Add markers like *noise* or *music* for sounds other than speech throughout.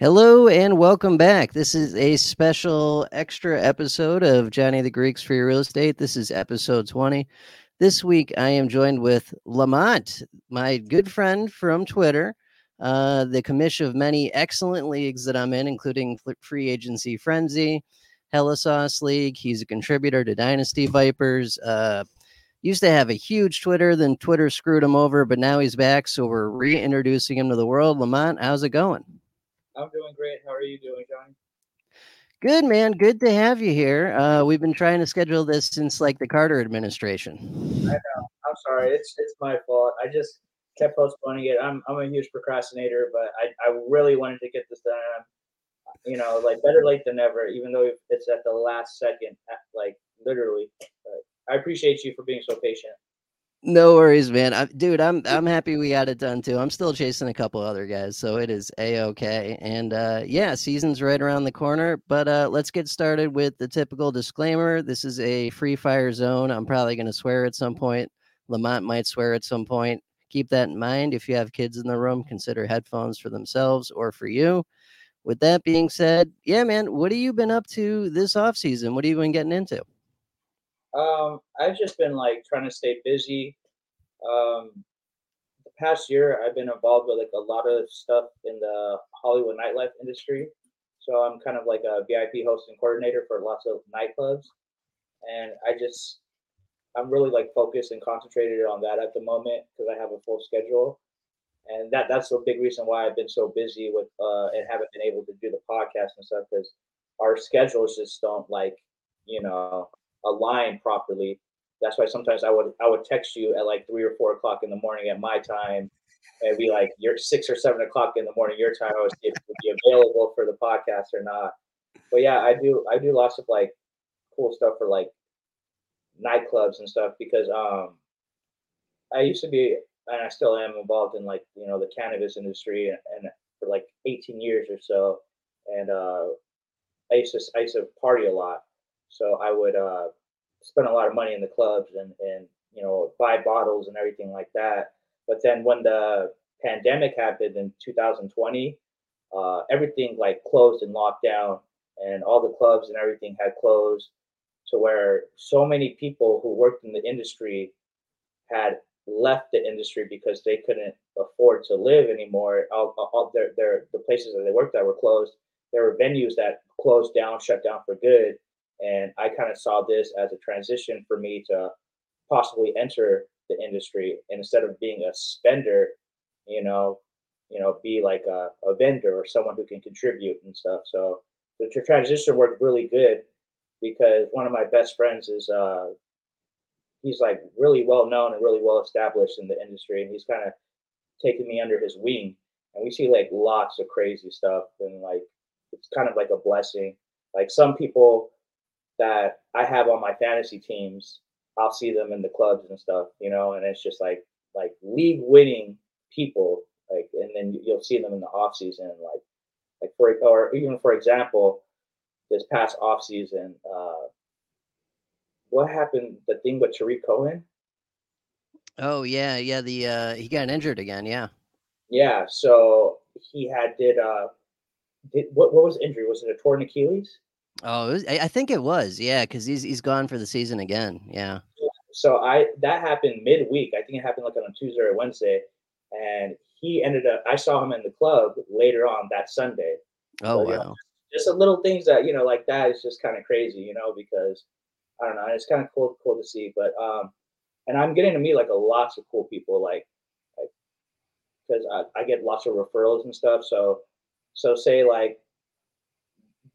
Hello and welcome back. This is a special extra episode of Johnny the Greeks for your real estate. This is episode 20. This week I am joined with Lamont, my good friend from Twitter, uh, the commission of many excellent leagues that I'm in, including Free Agency Frenzy, Hella Sauce League. He's a contributor to Dynasty Vipers. Uh, used to have a huge Twitter, then Twitter screwed him over, but now he's back. So we're reintroducing him to the world. Lamont, how's it going? I'm doing great. How are you doing, John? Good man, good to have you here. Uh, we've been trying to schedule this since like the Carter administration. I know. I'm sorry. It's it's my fault. I just kept postponing it. I'm I'm a huge procrastinator, but I, I really wanted to get this done. You know, like better late than never. Even though it's at the last second, like literally. But I appreciate you for being so patient. No worries, man. I, dude, I'm I'm happy we got it done too. I'm still chasing a couple other guys, so it is a okay. And uh, yeah, season's right around the corner. But uh, let's get started with the typical disclaimer. This is a free fire zone. I'm probably going to swear at some point. Lamont might swear at some point. Keep that in mind. If you have kids in the room, consider headphones for themselves or for you. With that being said, yeah, man, what have you been up to this off season? What have you been getting into? Um, I've just been like trying to stay busy. Um, the past year, I've been involved with like a lot of stuff in the Hollywood nightlife industry. So I'm kind of like a VIP host and coordinator for lots of nightclubs, and I just I'm really like focused and concentrated on that at the moment because I have a full schedule, and that that's a big reason why I've been so busy with uh, and haven't been able to do the podcast and stuff because our schedules just don't like you know align properly. That's why sometimes I would I would text you at like three or four o'clock in the morning at my time, and be like, "You're six or seven o'clock in the morning your time." I was if would be available for the podcast or not. But yeah, I do I do lots of like cool stuff for like nightclubs and stuff because um I used to be and I still am involved in like you know the cannabis industry and, and for like 18 years or so, and uh, I used to I used to party a lot so I would uh, spend a lot of money in the clubs and, and, you know, buy bottles and everything like that. But then when the pandemic happened in 2020, uh, everything like closed and locked down and all the clubs and everything had closed to where so many people who worked in the industry had left the industry because they couldn't afford to live anymore. All, all their, their, the places that they worked at were closed. There were venues that closed down, shut down for good. And I kind of saw this as a transition for me to possibly enter the industry and instead of being a spender, you know, you know, be like a, a vendor or someone who can contribute and stuff. So the transition worked really good because one of my best friends is uh he's like really well known and really well established in the industry and he's kind of taking me under his wing and we see like lots of crazy stuff and like it's kind of like a blessing like some people that I have on my fantasy teams, I'll see them in the clubs and stuff, you know, and it's just like like league winning people, like, and then you'll see them in the off season, like like for or even for example, this past off season, uh, what happened? The thing with Tarik Cohen. Oh yeah, yeah. The uh, he got injured again. Yeah. Yeah. So he had did uh did what what was the injury? Was it a torn Achilles? Oh, was, I, I, think it was. Yeah, because he's he's gone for the season again. Yeah. So I that happened midweek. I think it happened like on a Tuesday or Wednesday, and he ended up. I saw him in the club later on that Sunday. Oh wow! You know, just a little things that you know, like that is just kind of crazy, you know, because I don't know. It's kind of cool, cool to see. But um, and I'm getting to meet like a lots of cool people, like like because I, I get lots of referrals and stuff. So so say like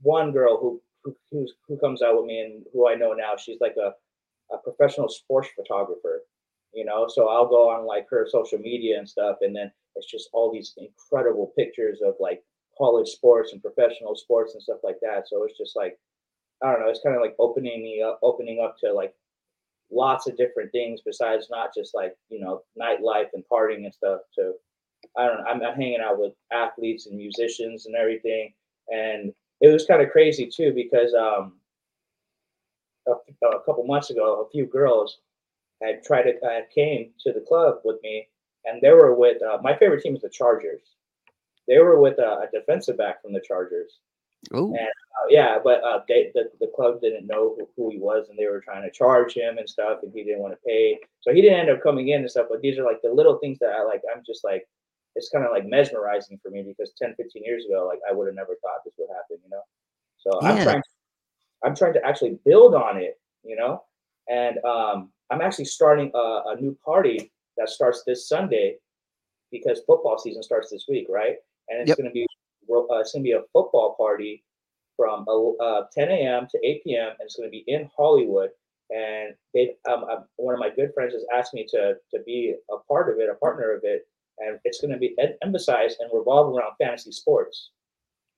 one girl who who, who's, who comes out with me and who I know now, she's like a, a professional sports photographer, you know. So I'll go on like her social media and stuff, and then it's just all these incredible pictures of like college sports and professional sports and stuff like that. So it's just like I don't know, it's kind of like opening me up, opening up to like lots of different things besides not just like you know nightlife and partying and stuff. To I don't know, I'm, I'm hanging out with athletes and musicians and everything, and it was kind of crazy too because um, a, a, couple months ago, a few girls had tried to uh, came to the club with me, and they were with uh, my favorite team is the Chargers. they were with a, a defensive back from the Chargers. Oh, And uh, yeah, but uh, they, the the club didn't know who, who he was, and they were trying to charge him and stuff, and he didn't want to pay. So he didn't end up coming in and stuff. But these are like the little things that I like. I'm just like, it's kind of like mesmerizing for me because 10, 15 years ago, like I would have never thought this would happen, you know. So I'm Yeah. trying, I'm trying to actually build on it, you know, and um, I'm actually starting a, a new party that starts this Sunday because football season starts this week, right? And it's Yep. going to be uh, it's going to be a football party from uh, 10 a.m. to 8 p.m. and it's going to be in Hollywood. And they, um, um, one of my good friends has asked me to to be a part of it, a partner of it, and it's going to be em- emphasized and revolve around fantasy sports,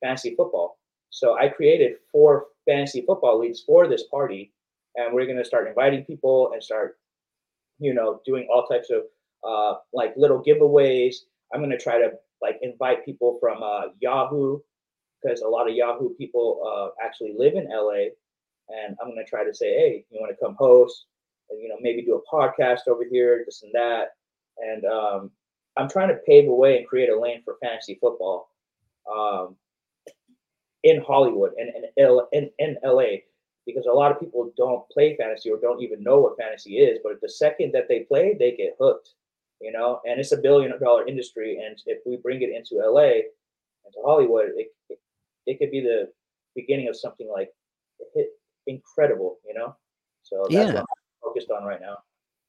fantasy football. So I created four fantasy football leagues for this party, and we're going to start inviting people and start, you know, doing all types of uh, like little giveaways. I'm going to try to like invite people from uh, Yahoo because a lot of Yahoo people uh, actually live in LA, and I'm going to try to say, hey, you want to come host, and you know, maybe do a podcast over here, this and that, and um, I'm trying to pave a way and create a lane for fantasy football um, in Hollywood and in, L- in, in LA because a lot of people don't play fantasy or don't even know what fantasy is. But the second that they play, they get hooked, you know. And it's a billion dollar industry, and if we bring it into LA, and to Hollywood, it, it, it could be the beginning of something like incredible, you know. So that's Yeah. what I'm focused on right now.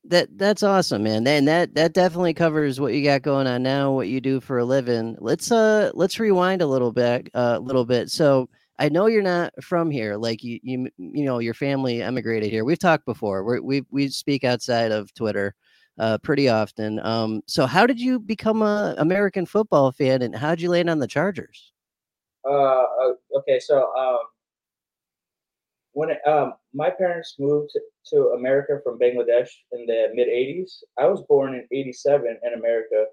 That that's awesome, man. And that that definitely covers what you got going on now, what you do for a living. Let's uh let's rewind a little bit, a uh, little bit. So I know you're not from here. Like you you you know your family emigrated here. We've talked before. We're, we we speak outside of Twitter uh pretty often. Um so how did you become a American football fan and how'd you land on the Chargers? Uh, uh, okay, so um, when it, um, my parents moved to, America from Bangladesh in the mid '80s, I was born in '87 in America.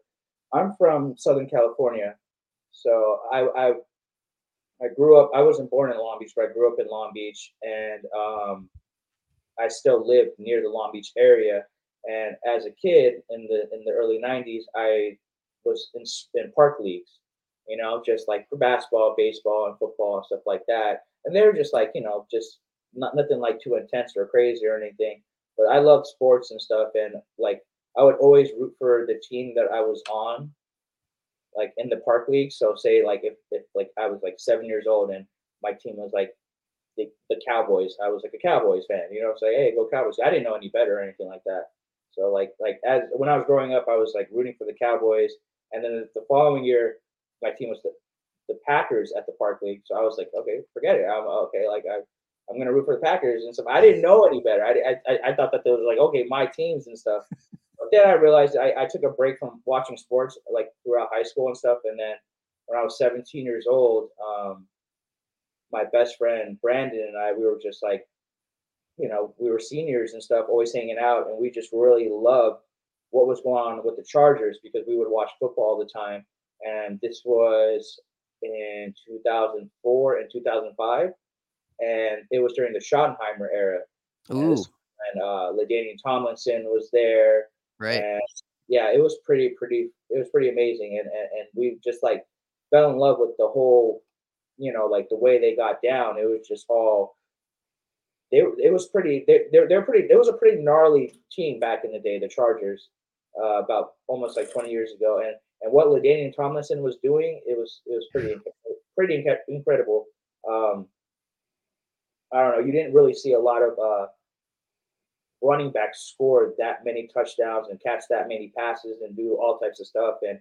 I'm from Southern California, so I, I I grew up. I wasn't born in Long Beach, but I grew up in Long Beach, and um, I still lived near the Long Beach area. And as a kid in the in the early '90s, I was in, in park leagues you know, just like for basketball, baseball, and football and stuff like that. And they were just like, you know, just not nothing like too intense or crazy or anything. But I love sports and stuff, and like I would always root for the team that I was on, like in the park league. So say like if, if like I was like seven years old and my team was like the, the Cowboys, I was like a Cowboys fan. You know, say hey, go Cowboys. I didn't know any better or anything like that. So like like as when I was growing up, I was like rooting for the Cowboys, and then the following year my team was the, the Packers at the Park League. So I was like, okay, forget it. I'm okay. Like I, I'm gonna root for the Packers and stuff. I didn't know any better. I, I, I thought that there was like, okay, my teams and stuff. *laughs* But then I realized I, I took a break from watching sports like throughout high school and stuff. And then when I was 17 years old, um, my best friend Brandon and I, we were just like, you know, we were seniors and stuff, always hanging out, and we just really loved what was going on with the Chargers because we would watch football all the time and this was in 2004 and 2005, and it was during the Schottenheimer era. Ooh, And uh, LaDainian Tomlinson was there, right. and yeah, it was pretty, pretty, it was pretty amazing, and, and and we just like fell in love with the whole, you know, like the way they got down. It was just all. They, it was pretty. They, they're they're pretty. It was a pretty gnarly team back in the day, the Chargers, uh, about almost like 20 years ago, and and what LaDainian Tomlinson was doing, it was it was pretty pretty inc- incredible. Um, I don't know. You didn't really see a lot of uh, running backs score that many touchdowns and catch that many passes and do all types of stuff. And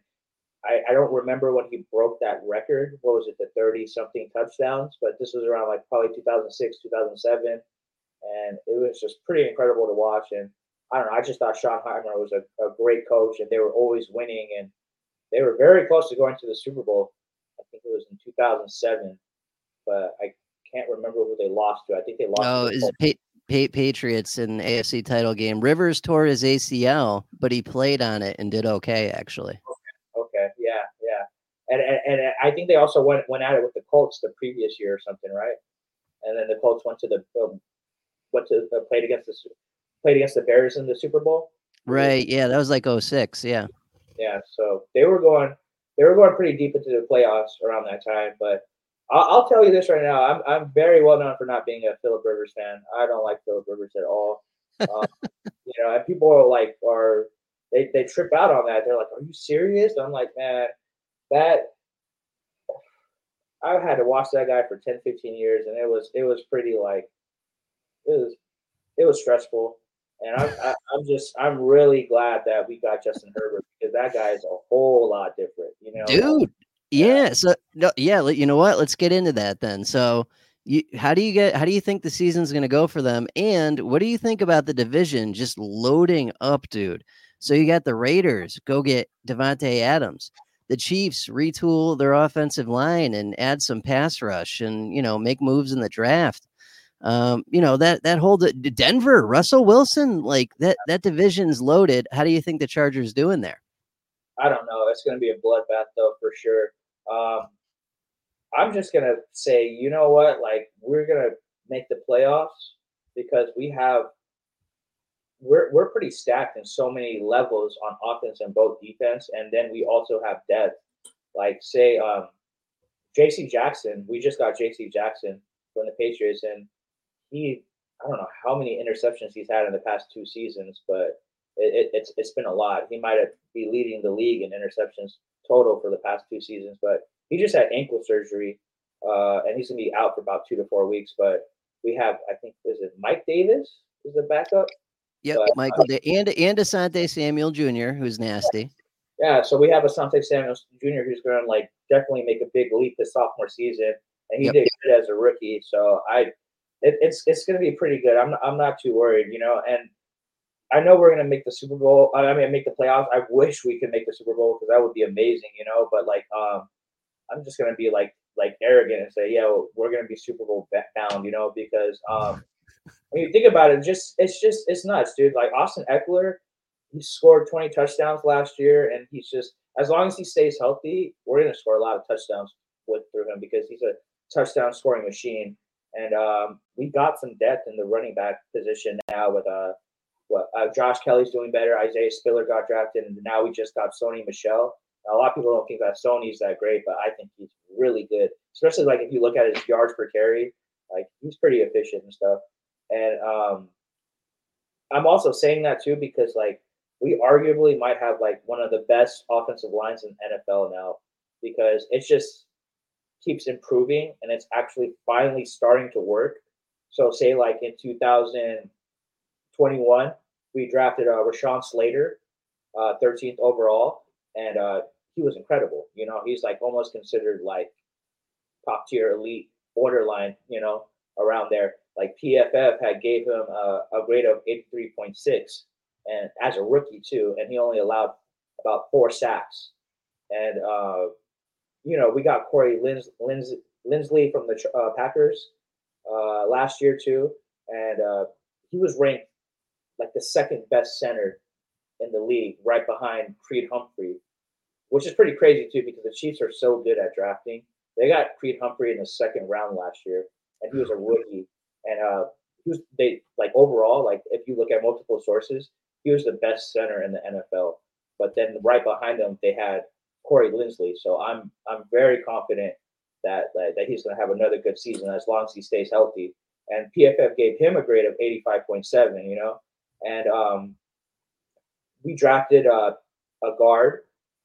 I, I don't remember when he broke that record. What was it, the thirty something touchdowns? But this was around like probably 2006, 2007, and it was just pretty incredible to watch. And I don't know. I just thought Schottenheimer was a, a great coach, and they were always winning and they were very close to going to the Super Bowl. I think it was in 2007, but I can't remember who they lost to. I think they lost. Oh, to the is pa- pa- Patriots in the AFC title game. Rivers tore his ACL, but he played on it and did okay actually. okay, yeah, yeah, and, and and I think they also went went at it with the Colts the previous year or something, right? And then the Colts went to the um, went to uh, played against the played against the Bears in the Super Bowl. Right. Yeah, that was like 06. Yeah. Yeah, so they were going they were going pretty deep into the playoffs around that time. But I'll, I'll tell you this right now, I'm I'm very well known for not being a Philip Rivers fan. I don't like Philip Rivers at all. Um, *laughs* you know, and people are like are they they trip out on that. They're like, "Are you serious?" I'm like, man, that I've had to watch that guy for 10, 15 years, and it was it was pretty like it was it was stressful. And I'm I, am i am just I'm really glad that we got Justin Herbert because that guy is a whole lot different, you know. Dude, yeah. So no, yeah. You know what? Let's get into that then. So. You, how do you get how do you think the season's going to go for them and what do you think about the division just loading up dude so you got the raiders go get davante adams the chiefs retool their offensive line and add some pass rush and you know make moves in the draft um, you know that that whole Denver, Russell Wilson, like that that division's loaded. How do you think the Chargers doing there? I don't know. It's going to be a bloodbath though for sure. Um, I'm just gonna say, you know what? Like we're gonna make the playoffs because we have we're we're pretty stacked in so many levels on offense and both defense, and then we also have depth. Like say, um, J.C. Jackson. We just got J.C. Jackson from the Patriots, and he I don't know how many interceptions he's had in the past two seasons, but it, it, it's it's been a lot. He might be leading the league in interceptions total for the past two seasons, but he just had ankle surgery, uh, and he's gonna be out for about two to four weeks. But we have, I think, is it Mike Davis is the backup? Yep, but, Michael uh, and and Asante Samuel Jr., who's nasty. Yeah, so we have Asante Samuel Jr. who's going to like definitely make a big leap this sophomore season, and he yep. did good as a rookie. So I it, it's it's going to be pretty good. I'm I'm not too worried, you know. And I know we're going to make the Super Bowl. I mean, make the playoffs. I wish we could make the Super Bowl because that would be amazing, you know. But like, um, I'm just going to be like like arrogant and say, yeah, we're going to be Super Bowl bound, you know, because um, *laughs* when you think about it, just it's just it's nuts, dude. Like Austin Ekeler, he scored 20 touchdowns last year, and he's just as long as he stays healthy, we're going to score a lot of touchdowns with through him because he's a touchdown scoring machine. And um, we got some depth in the running back position now with uh, what uh, Josh Kelley's doing better. Isaiah Spiller got drafted, and now we just got Sony Michel. Now, a lot of people don't think that Sony's that great, but I think he's really good. Especially like if you look at his yards per carry, like he's pretty efficient and stuff. And um, I'm also saying that too because like we arguably might have like one of the best offensive lines in NFL now because it just keeps improving and it's actually finally starting to work. So say like in 2021, we drafted uh, Rashawn Slater, uh, 13th overall, and uh, he was incredible. You know, he's like almost considered like top tier elite borderline, you know, around there. Like PFF had gave him a, a grade of 83.6 and as a rookie too, and he only allowed about four sacks. And uh, you know, we got Corey Lins, Lins, Linsley from the uh, Packers uh, last year too, and uh, he was ranked like the second best center in the league, right behind Creed Humphrey, which is pretty crazy too because the Chiefs are so good at drafting. They got Creed Humphrey in the second round last year, and he was a rookie. And uh, he was they like overall, like if you look at multiple sources, he was the best center in the NFL. But then right behind him, they had Corey Linsley. So I'm I'm very confident that that, that he's going to have another good season as long as he stays healthy. And PFF gave him a grade of 85.7. You know, and um, we drafted uh, a guard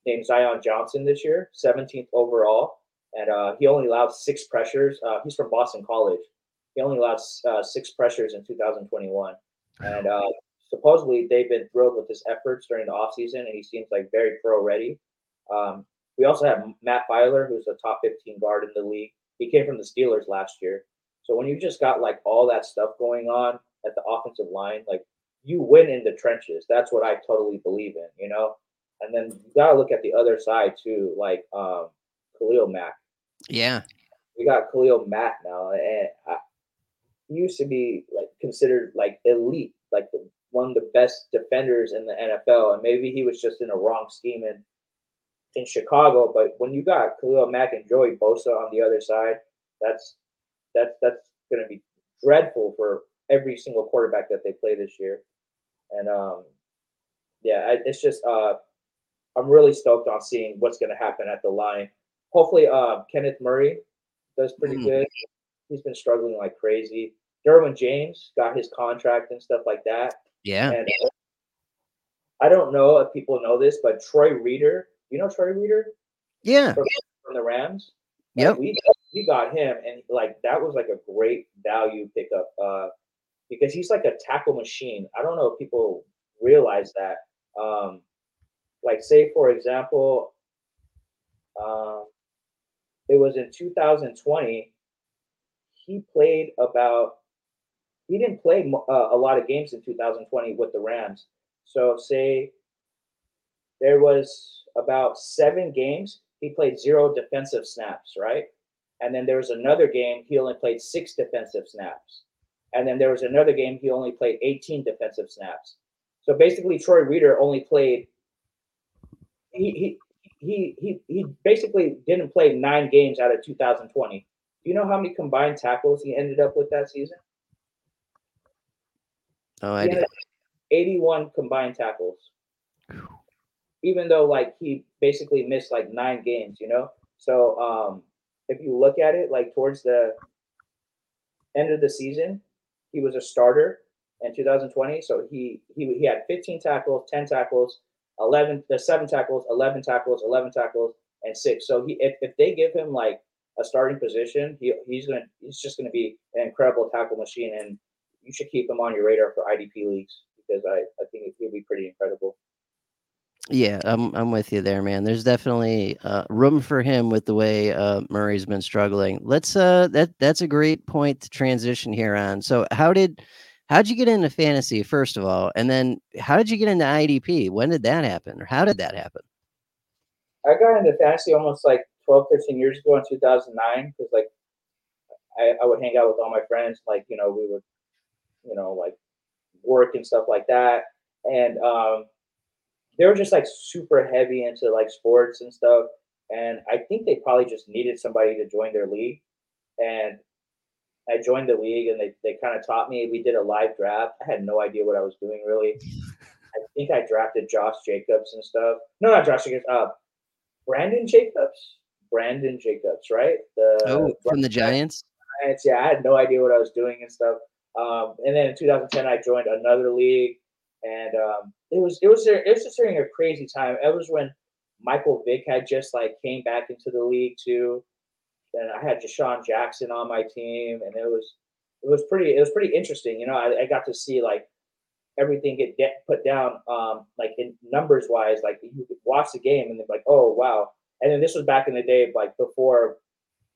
named Zion Johnson this year, 17th overall, and uh, he only allowed six pressures. Uh, he's from Boston College. He only allowed uh, six pressures in 2021, and uh, supposedly they've been thrilled with his efforts during the offseason, and he seems like very pro ready. Um, we also have Matt Feiler, who's a top 15 guard in the league. He came from the Steelers last year. So when you just got like all that stuff going on at the offensive line, like you win in the trenches. That's what I totally believe in, you know. And then you gotta look at the other side too, like um, Khalil Mack. Yeah, we got Khalil Mack now, and I, he used to be like considered like elite, like the, one of the best defenders in the NFL, and maybe he was just in a wrong scheme in in Chicago. But when you got Khalil Mack and Joey Bosa on the other side, that's that's that's going to be dreadful for every single quarterback that they play this year. And um, yeah, it's just uh, I'm really stoked on seeing what's going to happen at the line. Hopefully, uh, Kenneth Murray does pretty mm. good. He's been struggling like crazy. Derwin James got his contract and stuff like that. Yeah. And I don't know if people know this, but Troy Reeder, you know Troy Reeder? Yeah. From, from the Rams. Yep. we we got him, and like that was like a great value pickup uh, because he's like a tackle machine. I don't know if people realize that. Um, like, say for example, um, it was in 2020. He played about. He didn't play uh, a lot of games in 2020 with the Rams. So say there was about seven games he played zero defensive snaps, right? And then there was another game he only played six defensive snaps. And then there was another game he only played 18 defensive snaps. So basically, Troy Reeder only played. He he he he he basically didn't play nine games out of 2020. Do you know how many combined tackles he ended up with that season? Oh, I did. 81 combined tackles even though like he basically missed like nine games, you know. So um, if you look at it, like towards the end of the season, he was a starter in 2020. So he he he had 15 tackles, 10 tackles, 11 the seven tackles, 11 tackles, 11 tackles, and six. So he if, if they give him like a starting position, he he's gonna he's just gonna be an incredible tackle machine, and you should keep him on your radar for IDP leagues because I I think he'll be pretty incredible. Yeah, I'm I'm with you there, man. There's definitely uh, room for him with the way uh, Murray's been struggling. Let's uh that that's a great point to transition here on. So how did how'd you get into fantasy first of all, and then how did you get into IDP? When did that happen, or how did that happen? I got into fantasy almost like 12, 13 years ago in 2009 because like I, I would hang out with all my friends, like you know we would, you know like work and stuff like that, and um they were just like super heavy into like sports and stuff. And I think they probably just needed somebody to join their league. And I joined the league and they, they kind of taught me. We did a live draft. I had no idea what I was doing really. *laughs* I think I drafted Josh Jacobs and stuff. No, not Josh Jacobs. Uh, Brandon Jacobs. Brandon Jacobs, right? The oh, from the Giants. Giants. Yeah, I had no idea what I was doing and stuff. Um, and then in 2010, I joined another league and um, it was it was it was just during a crazy time. It was when Michael Vick had just like came back into the league too, and I had DeSean Jackson on my team, and it was it was pretty it was pretty interesting. You know, I, I got to see like everything get de- put down, um, like in numbers wise. Like you could watch the game and then like, oh wow. And then this was back in the day, like before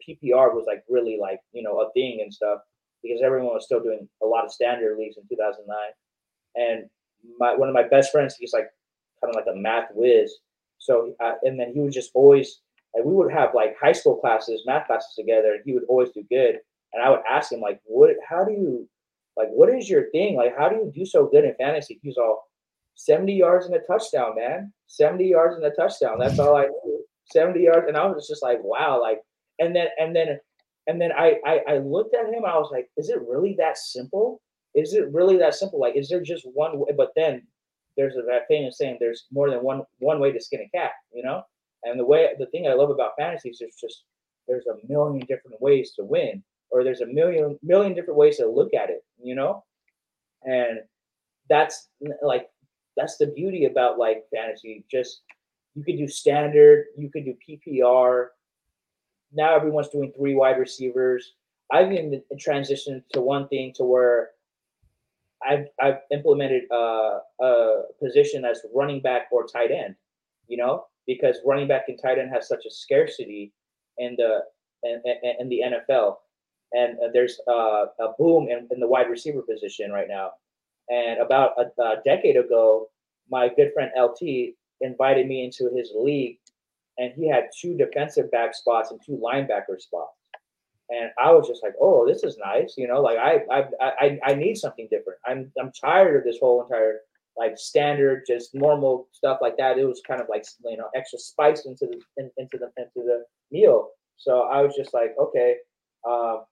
PPR was like really like you know a thing and stuff because everyone was still doing a lot of standard leagues in 2009. And my one of my best friends, he's like kind of like a math whiz. So uh, and then he would just always like we would have like high school classes, math classes together, and he would always do good. And I would ask him like, what? How do you like? What is your thing? Like, how do you do so good in fantasy? He's all 70 yards and a touchdown, man. 70 yards and a touchdown. That's all I do. 70 yards. And I was just like, wow. Like, and then, and then, and then I, I, I looked at him. I was like, is it really that simple? Is it really that simple? Like, is there just one way? But then there's a, that famous saying, there's more than one one way to skin a cat, you know? And the way the thing I love about fantasy is there's just there's a million different ways to win, or there's a million million different ways to look at it, you know? And that's like that's the beauty about like fantasy. Just you could do standard, you could do PPR. Now everyone's doing three wide receivers. I've even transitioned to one thing to where I've I've implemented a, a position as running back or tight end, you know, because running back and tight end has such a scarcity in the in, in, in the NFL, and there's a, a boom in, in, the wide receiver position right now. And about a, a decade ago, my good friend LT invited me into his league, and he had two defensive back spots and two linebacker spots and I was just like, "Oh, this is nice," you know. Like I, I, I, I need something different. I'm, I'm tired of this whole entire like standard, just normal stuff like that. It was kind of like you know extra spice into the in, into the into the meal. So I was just like, okay, um,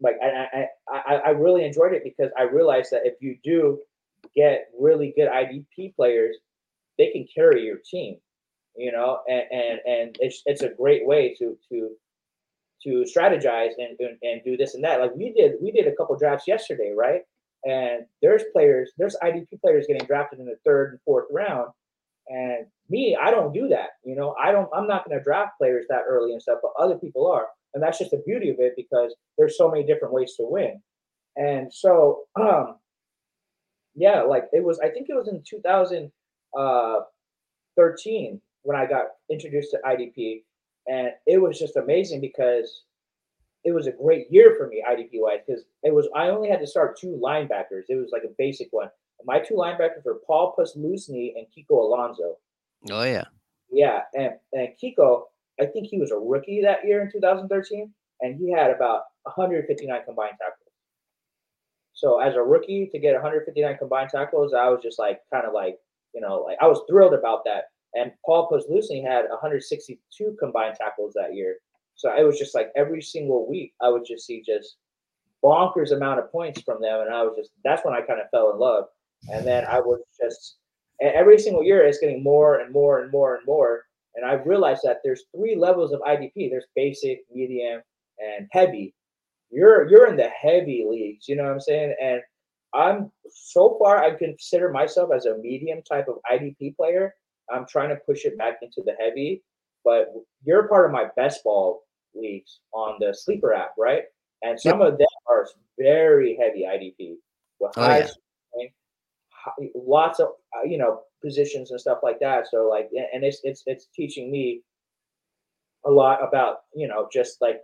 like I, I, I, I really enjoyed it because I realized that if you do get really good IDP players, they can carry your team, you know, and and, and it's it's a great way to to to strategize and, and, and do this and that. Like we did, we did a couple drafts yesterday, right? And there's players, there's IDP players getting drafted in the third and fourth round. And me, I don't do that. You know, I don't, I'm not going to draft players that early and stuff, but other people are. And that's just the beauty of it because there's so many different ways to win. And so, *clears throat* um, yeah, like it was, I think it was in 2013 uh, when I got introduced to IDP and it was just amazing because it was a great year for me IDP wise because it was I only had to start two linebackers. It was like a basic one. My two linebackers were Paul Posluszny and Kiko Alonso. Oh yeah, yeah, and and Kiko, I think he was a rookie that year in 2013, and he had about 159 combined tackles. So as a rookie to get 159 combined tackles, I was just like kind of like you know like I was thrilled about that. And Paul Posluszny had 162 combined tackles that year. So it was just like every single week, I would just see just bonkers amount of points from them. And I was just, that's when I kind of fell in love. And then I was just, every single year, it's getting more and more and more and more. And I realized that there's three levels of IDP there's basic, medium, and heavy. You're you're in the heavy leagues, you know what I'm saying? And I'm so far I consider myself as a medium type of IDP player I'm trying to push it back into the heavy, but you're part of my best ball leagues on the sleeper app, right? And some yep. of them are very heavy IDP with oh, high, yeah. high, lots of uh, you know positions and stuff like that. So like, and it's it's it's teaching me a lot about you know just like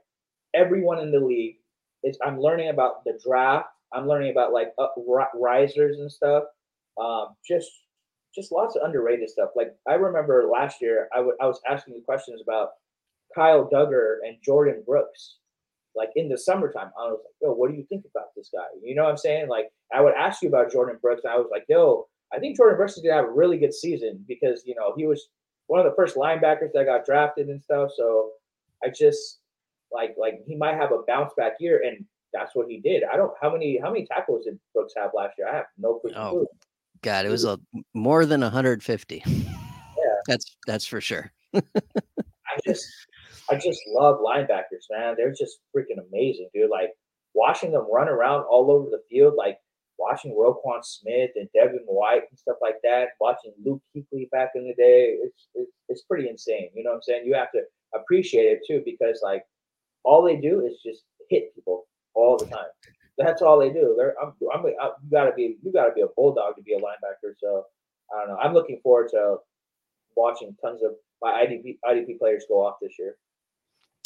everyone in the league. It's I'm learning about the draft. I'm learning about like up, risers and stuff. Um, just just lots of underrated stuff. Like I remember last year, I, w- I was asking you questions about Kyle Dugger and Jordyn Brooks. Like in the summertime, I was like, "Yo, what do you think about this guy?" You know what I'm saying? Like I would ask you about Jordyn Brooks, and I was like, "Yo, I think Jordyn Brooks is gonna have a really good season because you know he was one of the first linebackers that got drafted and stuff." So I just like like he might have a bounce back year, and that's what he did. I don't how many how many tackles did Brooks have last year? I have no oh, clue. Oh, God, it was a more than 150. Yeah, *laughs* that's that's for sure. I just I just love linebackers, man. They're just freaking amazing, dude. Like watching them run around all over the field, like watching Roquan Smith and Devin White and stuff like that. Watching Luke Kuechly back in the day, it's, it's it's pretty insane. You know what I'm saying? You have to appreciate it too because like all they do is just hit people all the time. That's all they do. They're, I'm, I'm, I, you gotta be, you gotta be a bulldog to be a linebacker. So I don't know. I'm looking forward to watching tons of my IDP IDP players go off this year.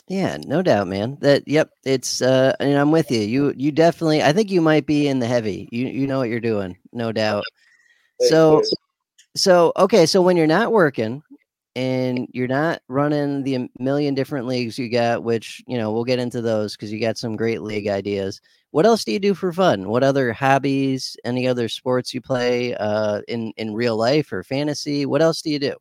Yeah, no doubt, man. That yep, it's uh and I'm with you. You you definitely I think you might be in the heavy. You you know what you're doing, no doubt. So so okay, so when you're not working, and you're not running the million different leagues you got, which you know we'll get into those because you got some great league ideas. What else do you do for fun? What other hobbies? Any other sports you play uh, in in real life or fantasy? What else do you do?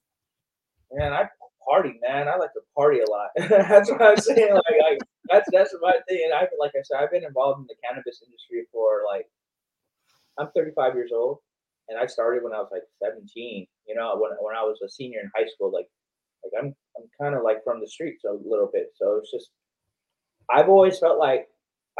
Man, I party, man. I like to party a lot. *laughs* that's what I'm saying. Like, I, that's that's my thing. And I like I said, I've been involved in the cannabis industry for like I'm 35 years old and I started when I was like 17. You know, when when I was a senior in high school, like like I'm I'm kind of like from the streets a little bit. So it's just I've always felt like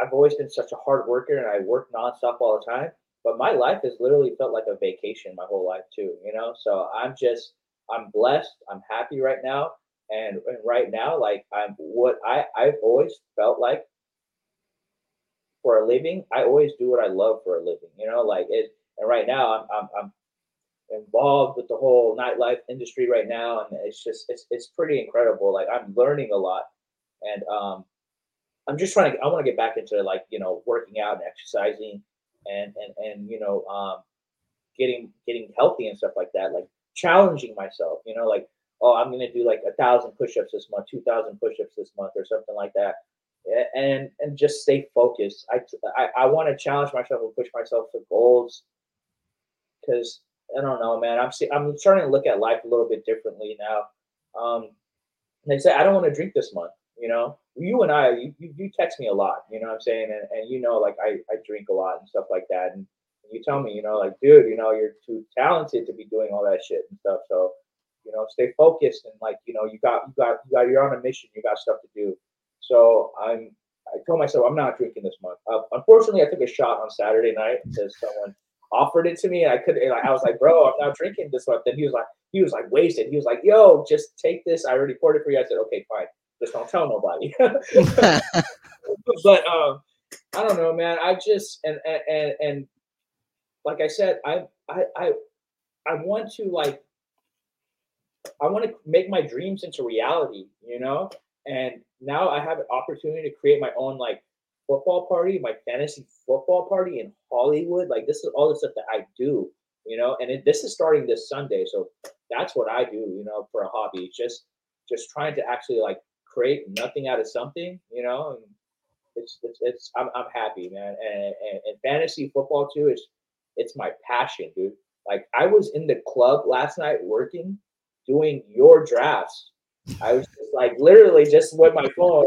I've always been such a hard worker and I work nonstop all the time. But my life has literally felt like a vacation my whole life too. You know, so I'm just I'm blessed. I'm happy right now. And, and right now, like I'm what I I've always felt like for a living. I always do what I love for a living. You know, like it and right now, I'm, I'm, I'm involved with the whole nightlife industry right now, and it's just it's it's pretty incredible. Like I'm learning a lot, and um, I'm just trying to. I want to get back into like you know working out and exercising, and and and you know um, getting getting healthy and stuff like that. Like challenging myself. You know, like oh, I'm gonna do like a thousand push-ups this month, two thousand push-ups this month, or something like that and and just stay focused. I I, I want to challenge myself and push myself for goals because I don't know, man. I'm see, I'm starting to look at life a little bit differently now. Um, they say I don't want to drink this month. You know, you and I, you, you, text me a lot. You know what I'm saying, and, and you know, like I I drink a lot and stuff like that, and you tell me, you know, like, dude, you know, you're too talented to be doing all that shit and stuff. So, you know, stay focused and like, you know, you got, you got, you got, you're on a mission. You got stuff to do. So I'm, I told myself I'm not drinking this month. Uh, unfortunately, I took a shot on Saturday night because someone offered it to me, and I couldn't. Like, I was like, "Bro, I'm not drinking this month." Then he was like, he was like wasted. He was like, "Yo, just take this. I already poured it for you." I said, "Okay, fine. Just don't tell nobody." *laughs* *laughs* but um, I don't know, man. I just and and and like I said, I I I I want to like I want to make my dreams into reality, you know. And now I have an opportunity to create my own like football party, my fantasy football party in Hollywood. Like this is all the stuff that I do, you know. And it, this is starting this Sunday, so that's what I do, you know, for a hobby. Just just trying to actually like create nothing out of something, you know. And it's it's, it's I'm I'm happy, man. And, and and fantasy football too is it's my passion, dude. Like I was in the club last night working, doing your drafts. I was just like literally just with my phone,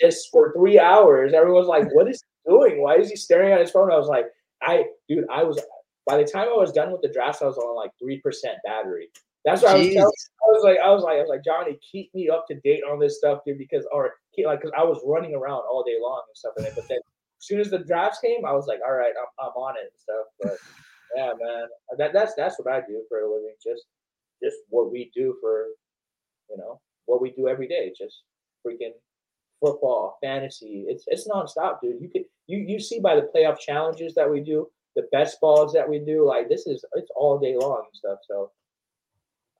just for three hours. Everyone's like, "What is he doing? Why is he staring at his phone?" I was like, "I, dude, I was." By the time I was done with the drafts, I was on like three percent battery. That's what I was telling. I was like, I was like, I was like, Johnny, keep me up to date on this stuff, dude, because or like, because I was running around all day long and stuff. But then, as soon as the drafts came, I was like, all right, I'm, I'm on it and stuff. But *laughs* yeah, man, uh, that that's that's what I do for a living. Just just what we do for, you know, what we do every day. Just freaking football, fantasy. It's it's nonstop, dude. You could you you see by the playoff challenges that we do, the best balls that we do. Like this is it's all day long and stuff. So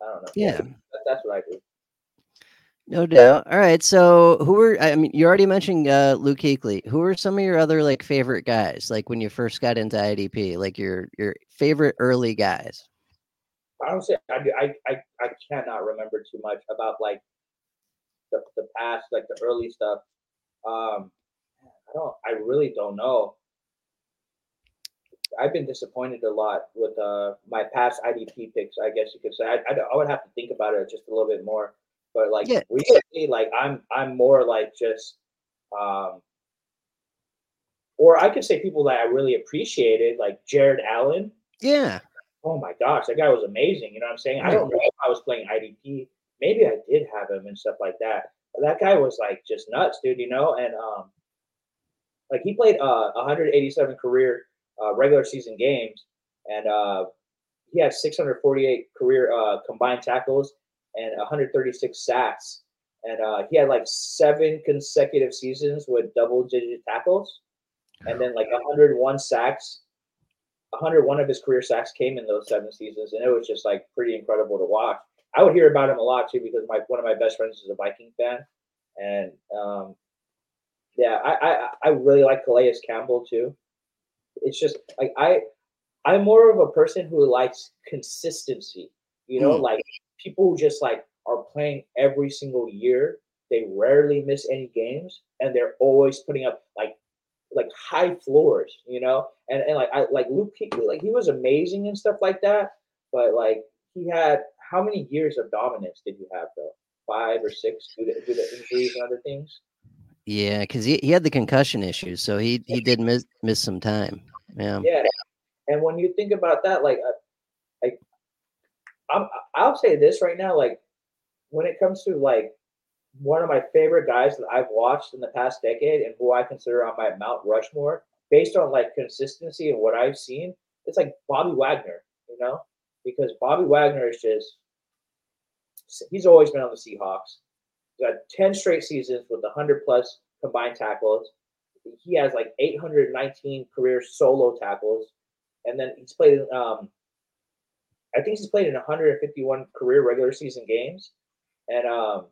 I don't know. Yeah, that, that's what I do. No doubt. All right. So, who were I mean, you already mentioned uh, Luke Kuechly. Who were some of your other like favorite guys? Like when you first got into IDP, like your your favorite early guys. I honestly, I I I, I cannot remember too much about like the, the past, like the early stuff. Um, I don't. I really don't know. I've been disappointed a lot with uh my past IDP picks. I guess you could say. I, I, I would have to think about it just a little bit more. But like yeah. recently, like I'm I'm more like just um or I could say people that I really appreciated, like Jared Allen. Yeah. Oh my gosh, that guy was amazing. You know what I'm saying? I don't know if I was playing IDP. Maybe I did have him and stuff like that. But that guy was like just nuts, dude, you know? And um like he played uh 187 career uh, regular season games and uh he had 648 career uh combined tackles and 136 sacks. And uh, he had like seven consecutive seasons with double digit tackles. And then like 101 sacks. 101 of his career sacks came in those seven seasons. And it was just like pretty incredible to watch. I would hear about him a lot too because my one of my best friends is a Viking fan. And um, yeah, I, I, I really like Calais Campbell too. It's just like I I'm more of a person who likes consistency. You know, mm. like people who just like are playing every single year. They rarely miss any games, and they're always putting up like like high floors, you know. And and like I like Luke, like he was amazing and stuff like that. But like he had how many years of dominance did you have though? Five or six due to, due to injuries and other things. Yeah, because he, he had the concussion issues, so he he did miss miss some time. Yeah. Yeah, and when you think about that, like uh, like I'm, I'll say this right now, like when it comes to like one of my favorite guys that I've watched in the past decade and who I consider on my Mount Rushmore, based on like consistency and what I've seen, it's like Bobby Wagner, you know, because Bobby Wagner is just he's always been on the Seahawks. He's got 10 straight seasons with 100 plus combined tackles. He has like 819 career solo tackles. And then he's played um, I think he's played in 151 career regular season games, and um,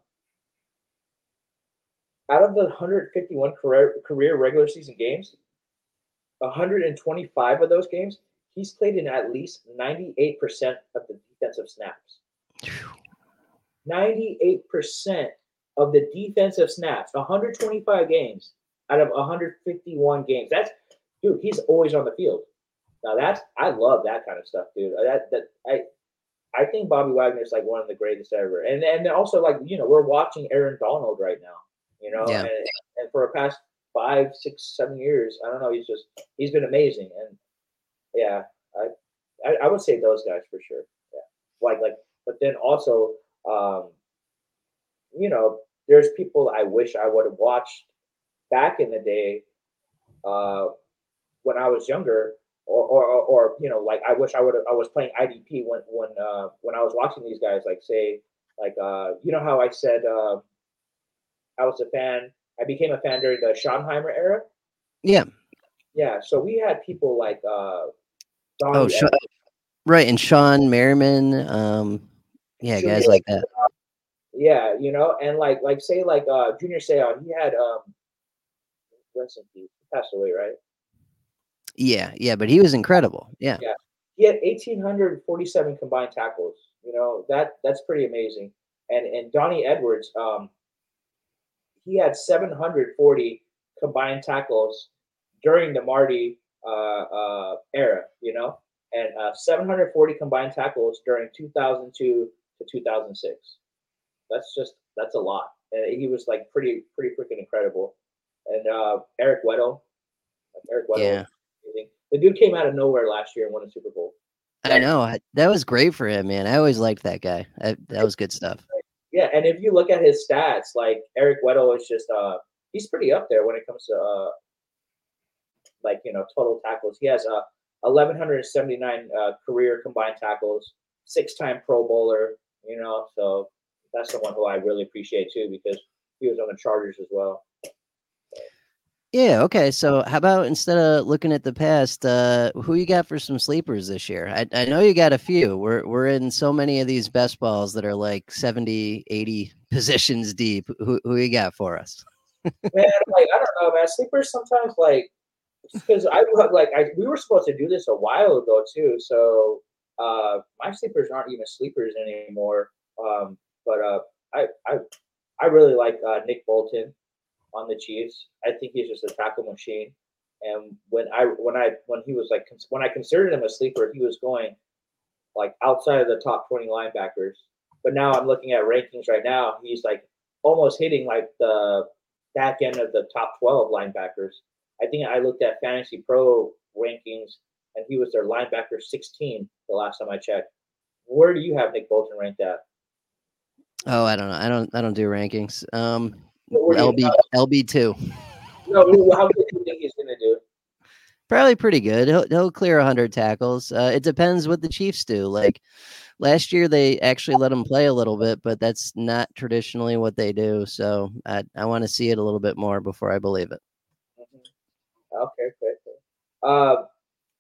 out of the 151 career career regular season games, 125 of those games he's played in at least 98% of the defensive snaps. 98% of the defensive snaps, 125 games out of 151 games. That's dude, he's always on the field. Now that's I love that kind of stuff, dude. That that I I think Bobby Wagner is like one of the greatest ever. And and also like you know we're watching Aaron Donald right now, you know, yeah. and, and for the past five, six, seven years, I don't know, he's just he's been amazing. And yeah, I, I, I would say those guys for sure. Yeah, like like, but then also, um, you know, there's people I wish I would have watched back in the day, uh, when I was younger, or, or, or you know, like I wish I would I was playing IDP when when uh, when I was watching these guys. Like say, like uh, you know how I said uh, I was a fan. I became a fan during the Schottenheimer era. Yeah. Yeah. So we had people like uh, Donnie oh, Sean, right, and Shawne Merriman. Um, yeah, Junior, guys like that. yeah, you know, and like like say like uh, Junior Seau, he had um, rest in peace. He passed away, right? Yeah, yeah, but he was incredible. Yeah. Yeah. He had 1847 combined tackles. You know, that that's pretty amazing. And and Donnie Edwards, um, he had 740 combined tackles during the Marty uh, uh, era, you know, and uh, 740 combined tackles during 2002 to 2006. That's just that's a lot. And he was like pretty pretty freaking incredible. And uh, Eric Weddle, Eric Weddle, yeah. the dude came out of nowhere last year and won a Super Bowl. I know that was great for him, man. I always liked that guy. that was good stuff. Yeah, and if you look at his stats, like Eric Weddle is just uh he's pretty up there when it comes to uh like you know total tackles. He has uh 1179 uh, career combined tackles, six-time Pro Bowler. You know, so that's the one who I really appreciate too because he was on the Chargers as well. Yeah. Okay. So, how about instead of looking at the past, uh, who you got for some sleepers this year? I, I know you got a few. We're we're in so many of these best balls that are like 70, 80 *laughs* positions deep. Who who you got for us? *laughs* man, like I don't know, man. Sleepers sometimes like because I like I we were supposed to do this a while ago too. So uh, my sleepers aren't even sleepers anymore. Um, but uh, I I I really like uh, Nick Bolton on the Chiefs. I think he's just a tackle machine. And when I when I when he was like when I considered him a sleeper, he was going like outside of the top 20 linebackers. But now I'm looking at rankings right now. He's like almost hitting like the back end of the top 12 linebackers. I think I looked at Fantasy Pro rankings and he was their linebacker 16 the last time I checked. Where do you have Nick Bolton ranked at? Oh, I don't know. I don't I don't do rankings. Um LB LB two. No, how good do you think he's gonna do? Probably pretty good. He'll he'll clear hundred tackles. Uh, it depends what the Chiefs do. Like last year, they actually let him play a little bit, but that's not traditionally what they do. So I I want to see it a little bit more before I believe it. Mm-hmm. Okay, okay, okay. Uh,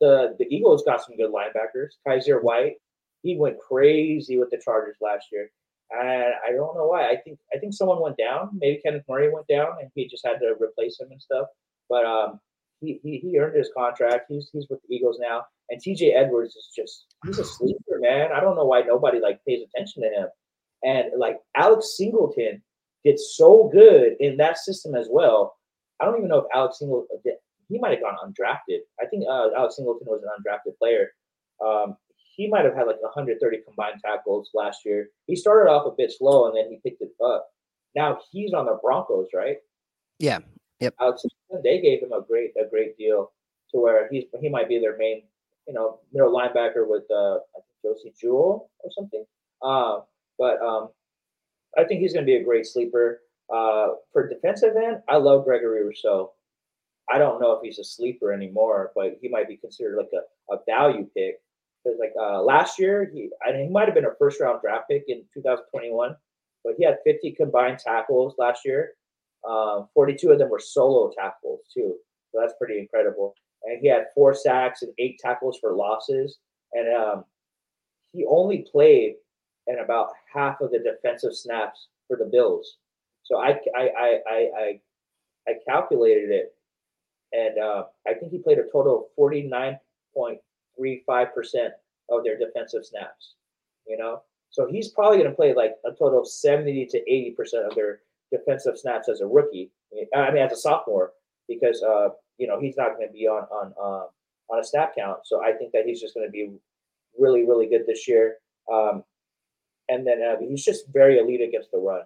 the the Eagles got some good linebackers. Kyzir White, he went crazy with the Chargers last year. And I don't know why. I think I think someone went down. Maybe Kenneth Murray went down, and he just had to replace him and stuff. But um, he, he, he earned his contract. He's he's with the Eagles now. And T.J. Edwards is just he's a sleeper, man. I don't know why nobody like pays attention to him. And like Alex Singleton gets so good in that system as well. I don't even know if Alex Singleton he might have gone undrafted. I think uh, Alex Singleton was an undrafted player. Um, he might have had like 130 combined tackles last year. He started off a bit slow and then he picked it up. Now he's on the Broncos, right? Yeah. Yep. Alex, they gave him a great a great deal to where he's he might be their main, you know, middle linebacker with uh I think Josey Jewell or something. Uh, but um, I think he's going to be a great sleeper. Uh, for defensive end, I love Gregory Rousseau. I don't know if he's a sleeper anymore, but he might be considered like a, a value pick like uh, last year, he I he might have been a first round draft pick in 2021, but he had 50 combined tackles last year. Uh, 42 of them were solo tackles too, so that's pretty incredible. And he had four sacks and eight tackles for losses. And um, he only played in about half of the defensive snaps for the Bills. So I I I I I, I calculated it, and uh, I think he played a total of 49 point three, five percent of their defensive snaps. You know, so he's probably going to play like a total of seventy to eighty percent of their defensive snaps as a rookie. I mean, as a sophomore, because uh, you know he's not going to be on on uh, on a snap count. So I think that he's just going to be really, really good this year. Um, and then uh, he's just very elite against the run.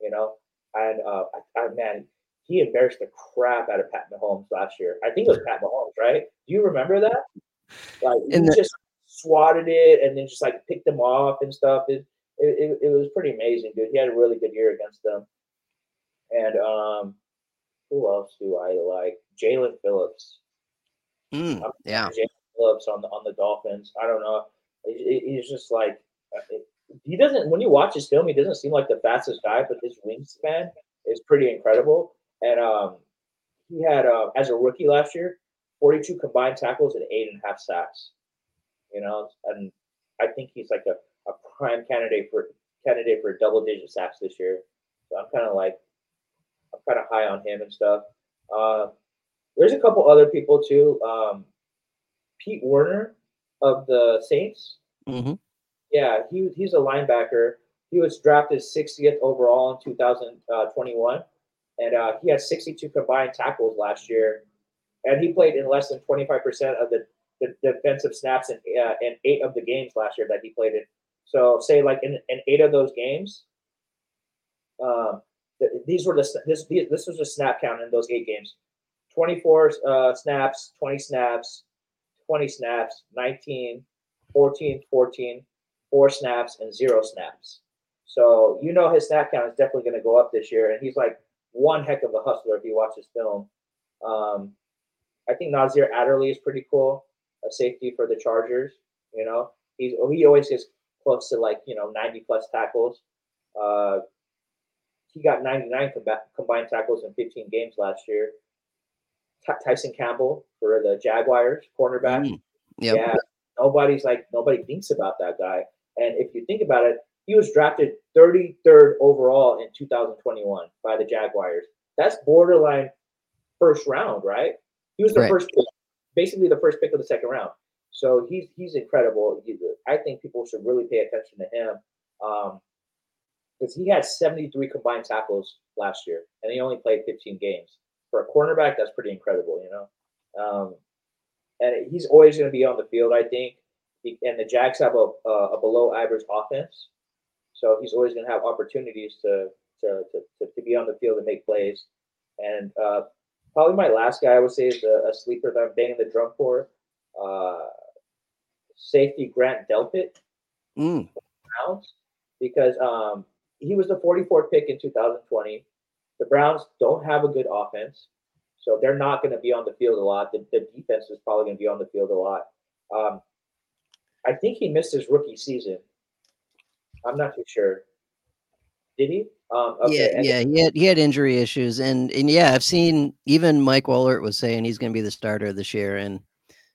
You know, and uh, I, I, man, he embarrassed the crap out of Pat Mahomes last year. I think it was Pat Mahomes, right? Do you remember that? Like he the- just swatted it and then just like picked them off and stuff. It, it, it, was pretty amazing, dude. He had a really good year against them. And um, who else do I like? Jaelan Phillips. Mm, yeah, Jaelan Phillips on the on the Dolphins. I don't know. he's just like uh, he doesn't. When you watch his film, he doesn't seem like the fastest guy, but his wingspan is pretty incredible. And um, he had uh, as a rookie last year, 42 combined tackles and eight and a half sacks. You know, and I think he's like a, a prime candidate for candidate for double digit sacks this year. So I'm kind of like I'm kind of high on him and stuff. Uh, there's a couple other people too. Um, Pete Werner of the Saints. Mm-hmm. Yeah, he he's a linebacker. He was drafted 60th overall in 2021, and uh, he had 62 combined tackles last year, and he played in less than 25% of the, the defensive snaps in uh, in eight of the games last year that he played in. So, say like in, in eight of those games, um, these were the this this was a snap count in those eight games. 24 uh, snaps 20 snaps 20 snaps 19 14 14 four snaps and zero snaps. So you know his snap count is definitely going to go up this year and he's like one heck of a hustler if you watch his film. Um, i think nasir adderley is pretty cool a safety for the chargers you know he's he always gets close to like you know 90 plus tackles uh, he got 99 combined tackles in 15 games last year. T- Tyson Campbell for the Jaguars, cornerback. Mm, yep. Yeah, nobody's like nobody thinks about that guy. And if you think about it, he was drafted 33rd overall in 2021 by the Jaguars. That's borderline first round, right? He was the right. first pick, basically the first pick of the second round. So he's he's incredible. I think people should really pay attention to him. Um, because he had 73 combined tackles last year, and he only played 15 games. For a cornerback, that's pretty incredible, you know. Um, and he's always going to be on the field, I think. And the Jags have a, a below average offense, so he's always going to have opportunities to, to to, to be on the field and make plays. And uh, probably my last guy I would say is a, a sleeper that I'm banging the drum for. Uh, safety Grant Delpit. Mm. Because um, he was the 44th pick in 2020. The Browns don't have a good offense, so they're not going to be on the field a lot. The, the defense is probably going to be on the field a lot. Um, I think he missed his rookie season. I'm not too sure. Did he? Um, okay. Yeah, yeah, he had he had injury issues, and and yeah, I've seen even Mike Wohlert was saying he's going to be the starter this year, and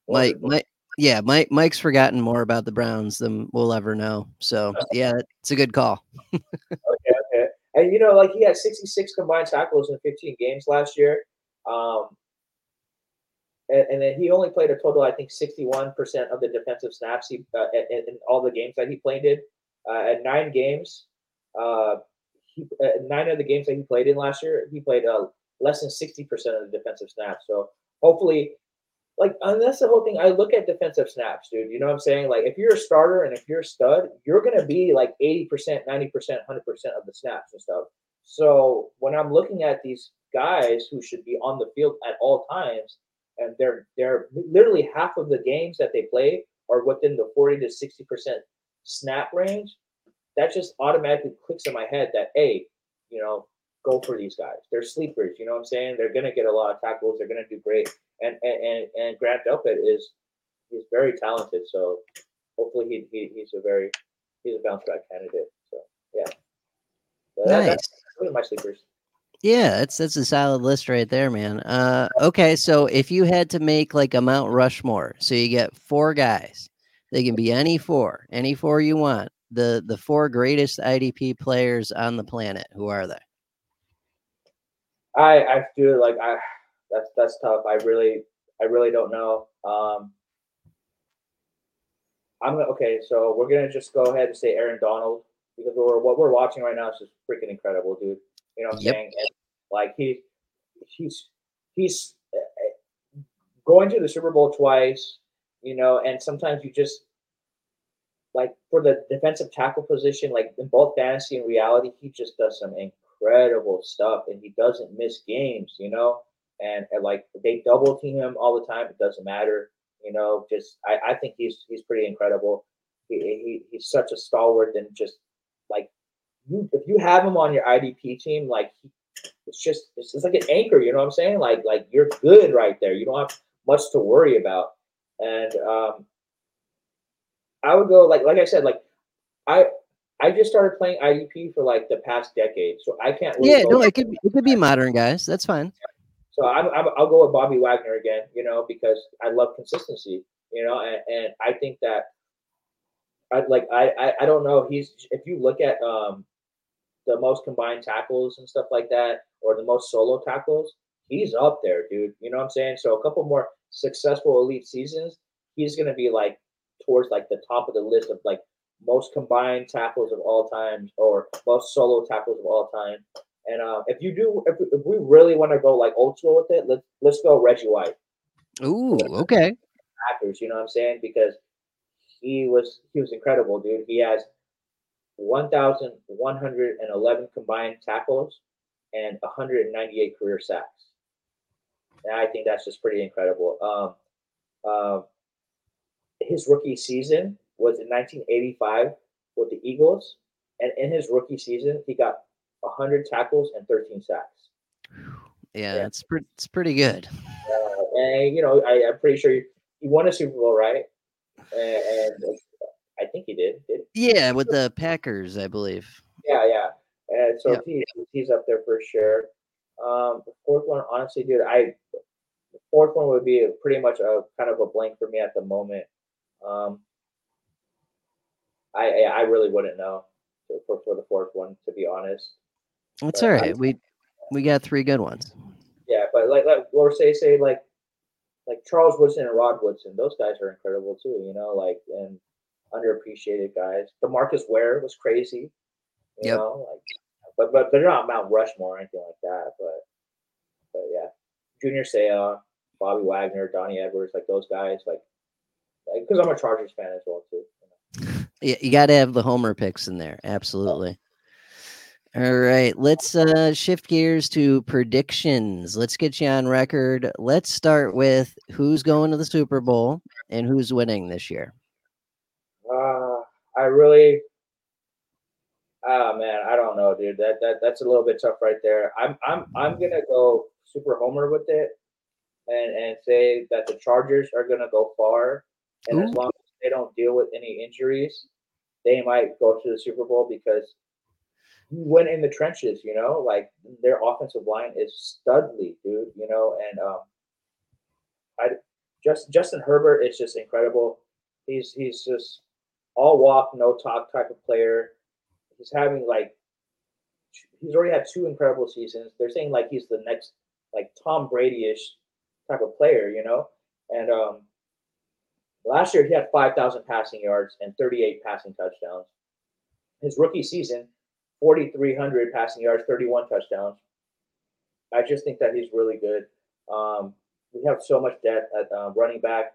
Mike, Mike, yeah, Mike Mike's forgotten more about the Browns than we'll ever know. So *laughs* yeah, it's a good call. *laughs* okay, okay. And you know, like he had 66 combined tackles in 15 games last year. Um, and, and, then he only played a total, I think, 61% of the defensive snaps he, uh, in, in, all the games that he played in. Uh, at nine games, uh, he, uh, nine of the games that he played in last year, he played uh, less than 60% of the defensive snaps. So hopefully like and that's the whole thing. I look at defensive snaps, dude. You know what I'm saying? Like if you're a starter and if you're a stud, you're gonna be like 80%, 90%, 100% of the snaps and stuff. So when I'm looking at these guys who should be on the field at all times, and they're they're literally half of the games that they play are within the 40 to 60% snap range, that just automatically clicks in my head that hey, you know, go for these guys. They're sleepers. You know what I'm saying? They're gonna get a lot of tackles. They're gonna do great. And and and and Grant Delpit is he's very talented. So hopefully he, he he's a very he's a bounce back candidate. So yeah. But nice. That, that's my sleepers. Yeah, that's that's a solid list right there, man. Uh, okay, so if you had to make like a Mount Rushmore, so you get four guys, they can be any four, any four you want. The the four greatest IDP players on the planet. Who are they? I I feel like I that's that's tough. I really I really don't know. Um, I'm gonna okay. So we're gonna just go ahead and say Aaron Donald because we're, what we're watching right now is just freaking incredible, dude. You know what I'm yep. saying? Like he he's he's eh, eh, going to the Super Bowl twice. You know, and sometimes you just like for the defensive tackle position, like in both fantasy and reality, he just does some incredible stuff and he doesn't miss games, you know. And, and like they double team him all the time, it doesn't matter. You know, just I, I think he's he's pretty incredible. He, he he's such a stalwart and just like you if you have him on your IDP team, like it's just it's just like an anchor. You know what I'm saying? Like like you're good right there. You don't have much to worry about. And um, I would go like like I said, like I I just started playing IDP for like the past decade, so I can't. Really yeah, no, it could it could be modern guys. That's fine. So I'm, i will go with Bobby Wagner again, you know, because I love consistency, you know, and, and I think that I like I, I I don't know. He's if you look at um the most combined tackles and stuff like that, or the most solo tackles, he's up there, dude. You know what I'm saying? So a couple more successful elite seasons, he's gonna be like towards like the top of the list of like most combined tackles of all time or most solo tackles of all time. And uh, if you do, if, if we really want to go like old school with it, let's let's go Reggie White. Ooh, okay. Packers, you know what I'm saying? Because he was he was incredible, dude. He has 1,111 combined tackles and 198 career sacks. And I think that's just pretty incredible. Um, uh, his rookie season was in 1985 with the Eagles, and in his rookie season, he got 100 tackles and 13 sacks. Yeah, yeah. it's pretty, it's pretty good. Uh, and you know, I, am pretty sure he, he, won a Super Bowl, right? And, and, I think he did. did Yeah, with the Packers, I believe. Yeah, yeah. And so he, he's up there for sure. Um, the fourth one, honestly, dude, I the fourth one would be pretty much a kind of a blank for me at the moment. Um, I I really wouldn't know for, for the fourth one, to be honest. That's but all right. I, we we got three good ones. Yeah, but like like or say say like like Charles Woodson and Rod Woodson, those guys are incredible too. You know, like and underappreciated guys. Demarcus Ware was crazy. You yep. know, like but but they're not Mount Rushmore or anything like that. But but yeah, Junior Seau, Bobby Wagner, Donnie Edwards, like those guys, like because I'm a Chargers fan as well too. You, yeah, you got to have the homer picks in there, absolutely. All right, let's uh, shift gears to predictions. Let's get you on record. Let's start with who's going to the Super Bowl and who's winning this year. Uh, I really, oh man, I don't know, dude. That that that's a little bit tough right there. I'm I'm I'm gonna go super homer with it, and and say that the Chargers are gonna go far, and Ooh. as long as they don't deal with any injuries, they might go to the Super Bowl because when in the trenches, you know, like their offensive line is studly, dude, you know, and um, I just Justin Herbert is just incredible. He's he's just all walk, no talk type of player. He's having like he's already had two incredible seasons. They're saying like he's the next like Tom Brady-ish type of player, you know. And um, last year he had 5,000 passing yards and 38 passing touchdowns. His rookie season, 4,300 passing yards, 31 touchdowns. I just think that he's really good. Um, we have so much depth at um, running back.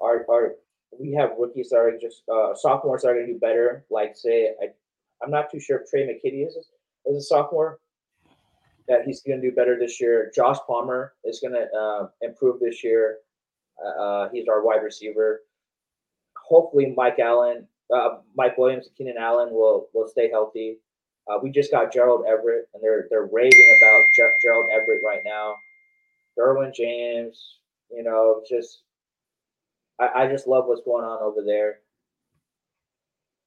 Our, our we have rookies that are just uh, sophomores that are going to do better. Like say, I, I'm not too sure if Tre' McKitty is is a sophomore that he's going to do better this year. Josh Palmer is going to uh, improve this year. Uh, uh, he's our wide receiver. Hopefully, Mike Allen, uh, Mike Williams, and Keenan Allen will will stay healthy. Uh, we just got Gerald Everett, and they're they're raving about Ger- Gerald Everett right now. Derwin James, you know, just I, I just love what's going on over there.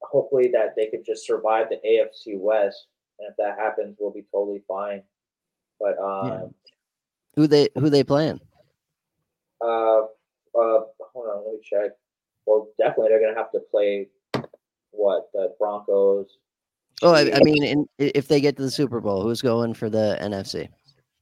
Hopefully that they could just survive the AFC West, and if that happens, we'll be totally fine. But um, yeah. who they who they playing? Uh, uh, hold on, let me check. Well, definitely they're gonna have to play what the Broncos. Oh, I, I mean, in, if they get to the Super Bowl, who's going for the NFC?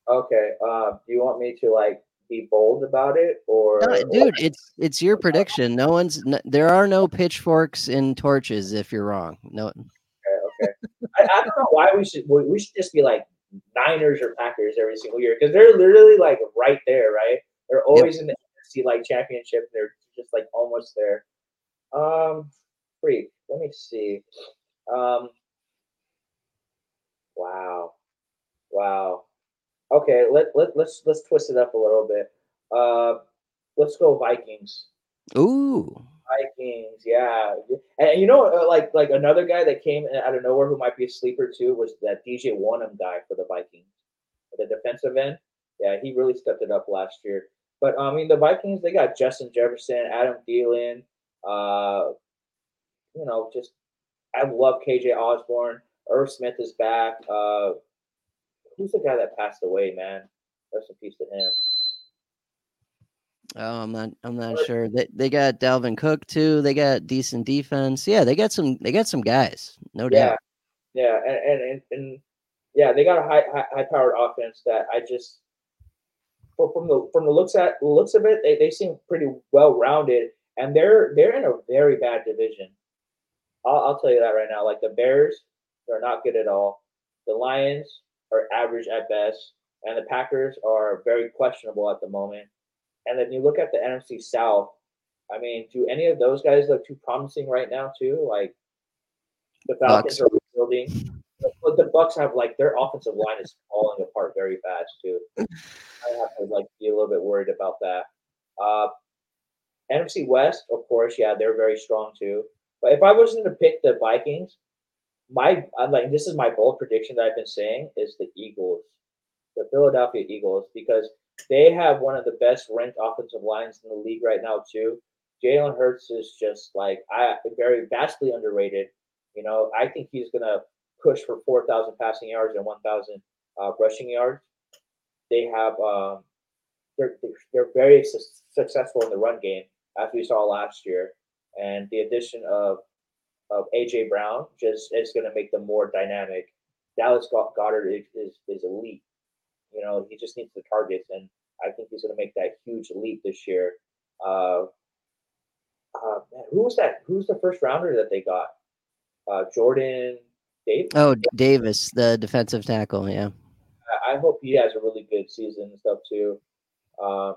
Okay. Uh, do you want me to like be bold about it or no, dude it's it's your prediction no one's no, there are no pitchforks and torches if you're wrong no okay, okay. I, I, don't know why we should we should just be like niners or packers every single year because they're literally like right there right they're always yep. in the NFC like championship they're just like almost there um freak let me see um wow wow okay, let, let let's let's twist it up a little bit. Uh, let's go Vikings. Ooh. Vikings, yeah. And you know, uh, like like another guy that came out of nowhere who might be a sleeper too was that DJ Wonnum guy for the Vikings, the defensive end. Yeah, he really stepped it up last year. But I mean, the Vikings they got Justin Jefferson, Adam Thielen. Uh, you know, just I love KJ Osborn. Irv Smith is back. Uh, who's the guy that passed away, man? Rest in peace to him. Oh, I'm not. I'm not sure. They they got Dalvin Cook too. They got decent defense. Yeah, they got some. They got some guys. No yeah. doubt. Yeah, and, and and, and yeah, they got a high high, high powered offense that I just from the from the looks at looks of it, they, they seem pretty well rounded, and they're they're in a very bad division. I'll, I'll tell you that right now. Like the Bears, they're not good at all. The Lions are average at best, and the Packers are very questionable at the moment. And then you look at the NFC South. I mean, do any of those guys look too promising right now too? Like the Falcons Bucks. are rebuilding. But the Bucks have like their offensive line is falling apart very fast too. *laughs* I have to like be a little bit worried about that. Uh, NFC West, of course, yeah, they're very strong too. But if I wasn't to pick the Vikings, my I'm like this is my bold prediction that I've been saying is the Eagles, the Philadelphia Eagles, because they have one of the best ranked offensive lines in the league right now too. Jalen Hurts is just like I very vastly underrated. You know, I think he's gonna push for four thousand passing yards and one thousand uh, rushing yards. They have um, they're they're very su- successful in the run game as we saw last year, and the addition of of AJ Brown just is going to make them more dynamic. Dallas Goedert is, is, is elite. You know, he just needs the targets, and I think he's going to make that huge leap this year. Uh, uh, man, who was that? Who's the first rounder that they got? Uh, Jordan Davis. Oh, Davis, the defensive tackle. Yeah. I hope he has a really good season and stuff too. Uh,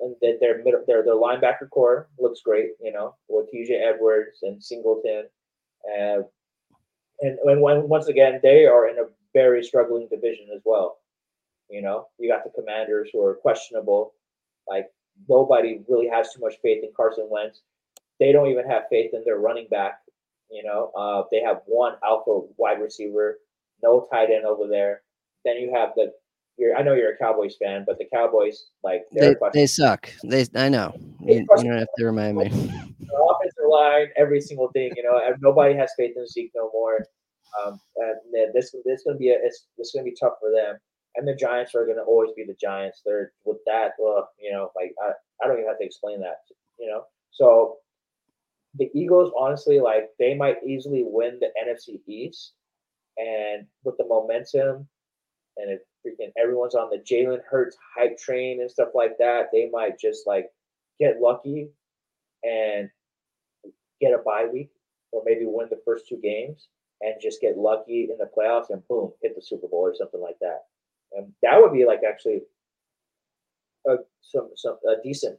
and their middle, their their linebacker core looks great. You know, with TJ Edwards and Singleton, uh, and and when, once again they are in a very struggling division as well. You know, you got the Commanders who are questionable. Like nobody really has too much faith in Carson Wentz. They don't even have faith in their running back. You know, uh, they have one alpha wide receiver, no tight end over there. Then you have the you're, I know you're a Cowboys fan, but the Cowboys like they, they suck. They I know. You, you, don't have to remind me. The offensive line, every single thing, you know, nobody has faith in Zeke no more. Um, and this this gonna be a it's this gonna be tough for them and the Giants are going to always be the Giants. They're with that, well, you know, like I, I don't even have to explain that, you know. So the Eagles, honestly, like they might easily win the NFC East, and with the momentum, and if freaking everyone's on the Jalen Hurts hype train and stuff like that, they might just like get lucky and get a bye week, or maybe win the first two games and just get lucky in the playoffs and boom, hit the Super Bowl or something like that. And that would be like actually a some some a decent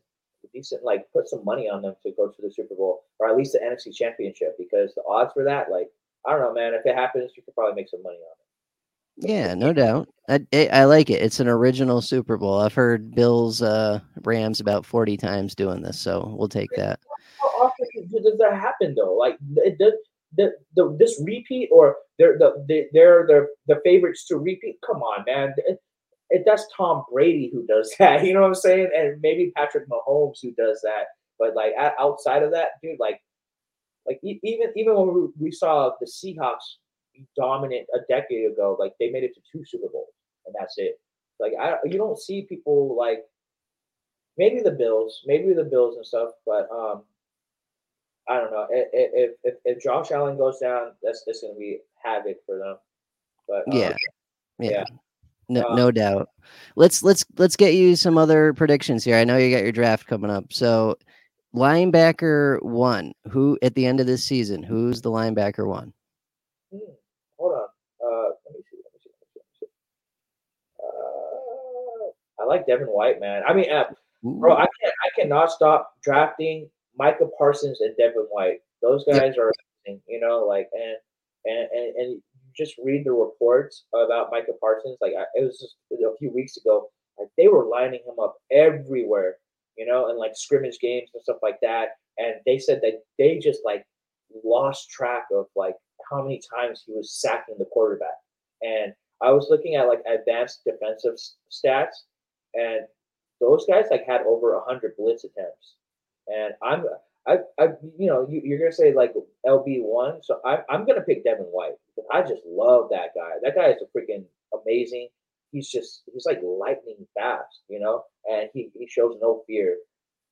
decent like put some money on them to go to the Super Bowl or at least the NFC Championship because the odds for that like I don't know man if it happens you could probably make some money on it. Yeah, no doubt. I, I like it. It's an original Super Bowl. I've heard Bills uh Rams about 40 times doing this, so we'll take that. How often does that happen though? Like it does the, the this repeat or they're the they're the the favorites to repeat. Come on, man. It, that's Tom Brady who does *laughs* that. You know what I'm saying? And maybe Patrick Mahomes who does that. But like outside of that, dude, like like even even when we saw the Seahawks be dominant a decade ago, like they made it to two Super Bowls and that's it. Like I you don't see people like maybe the Bills, maybe the Bills and stuff, but um I don't know. If if, if Josh Allen goes down, that's just to be havoc for them. But um, yeah, yeah. yeah. No, um, no doubt. Let's let's let's get you some other predictions here. I know you got your draft coming up. So, linebacker one. Who at the end of this season? Who's the linebacker one? Hmm, hold on. Uh, let me see. Let me see. Let me see. Uh, I like Devin White, man. I mean, uh, bro, I can't. I cannot stop drafting Micah Parsons and Devin White. Those guys are amazing, you know, like and and and, and just read the reports about Micah Parsons. Like I, it was just a few weeks ago, like they were lining him up everywhere. you know, and like scrimmage games and stuff like that. And they said that they just like lost track of like how many times he was sacking the quarterback. And I was looking at like advanced defensive stats, and those guys like had over hundred blitz attempts. And I'm, I, I, you know, you, are gonna say like LB one, so I, I'm gonna pick Devin White because I just love that guy. That guy is a freaking amazing. He's just he's like lightning fast, you know, and he, he shows no fear.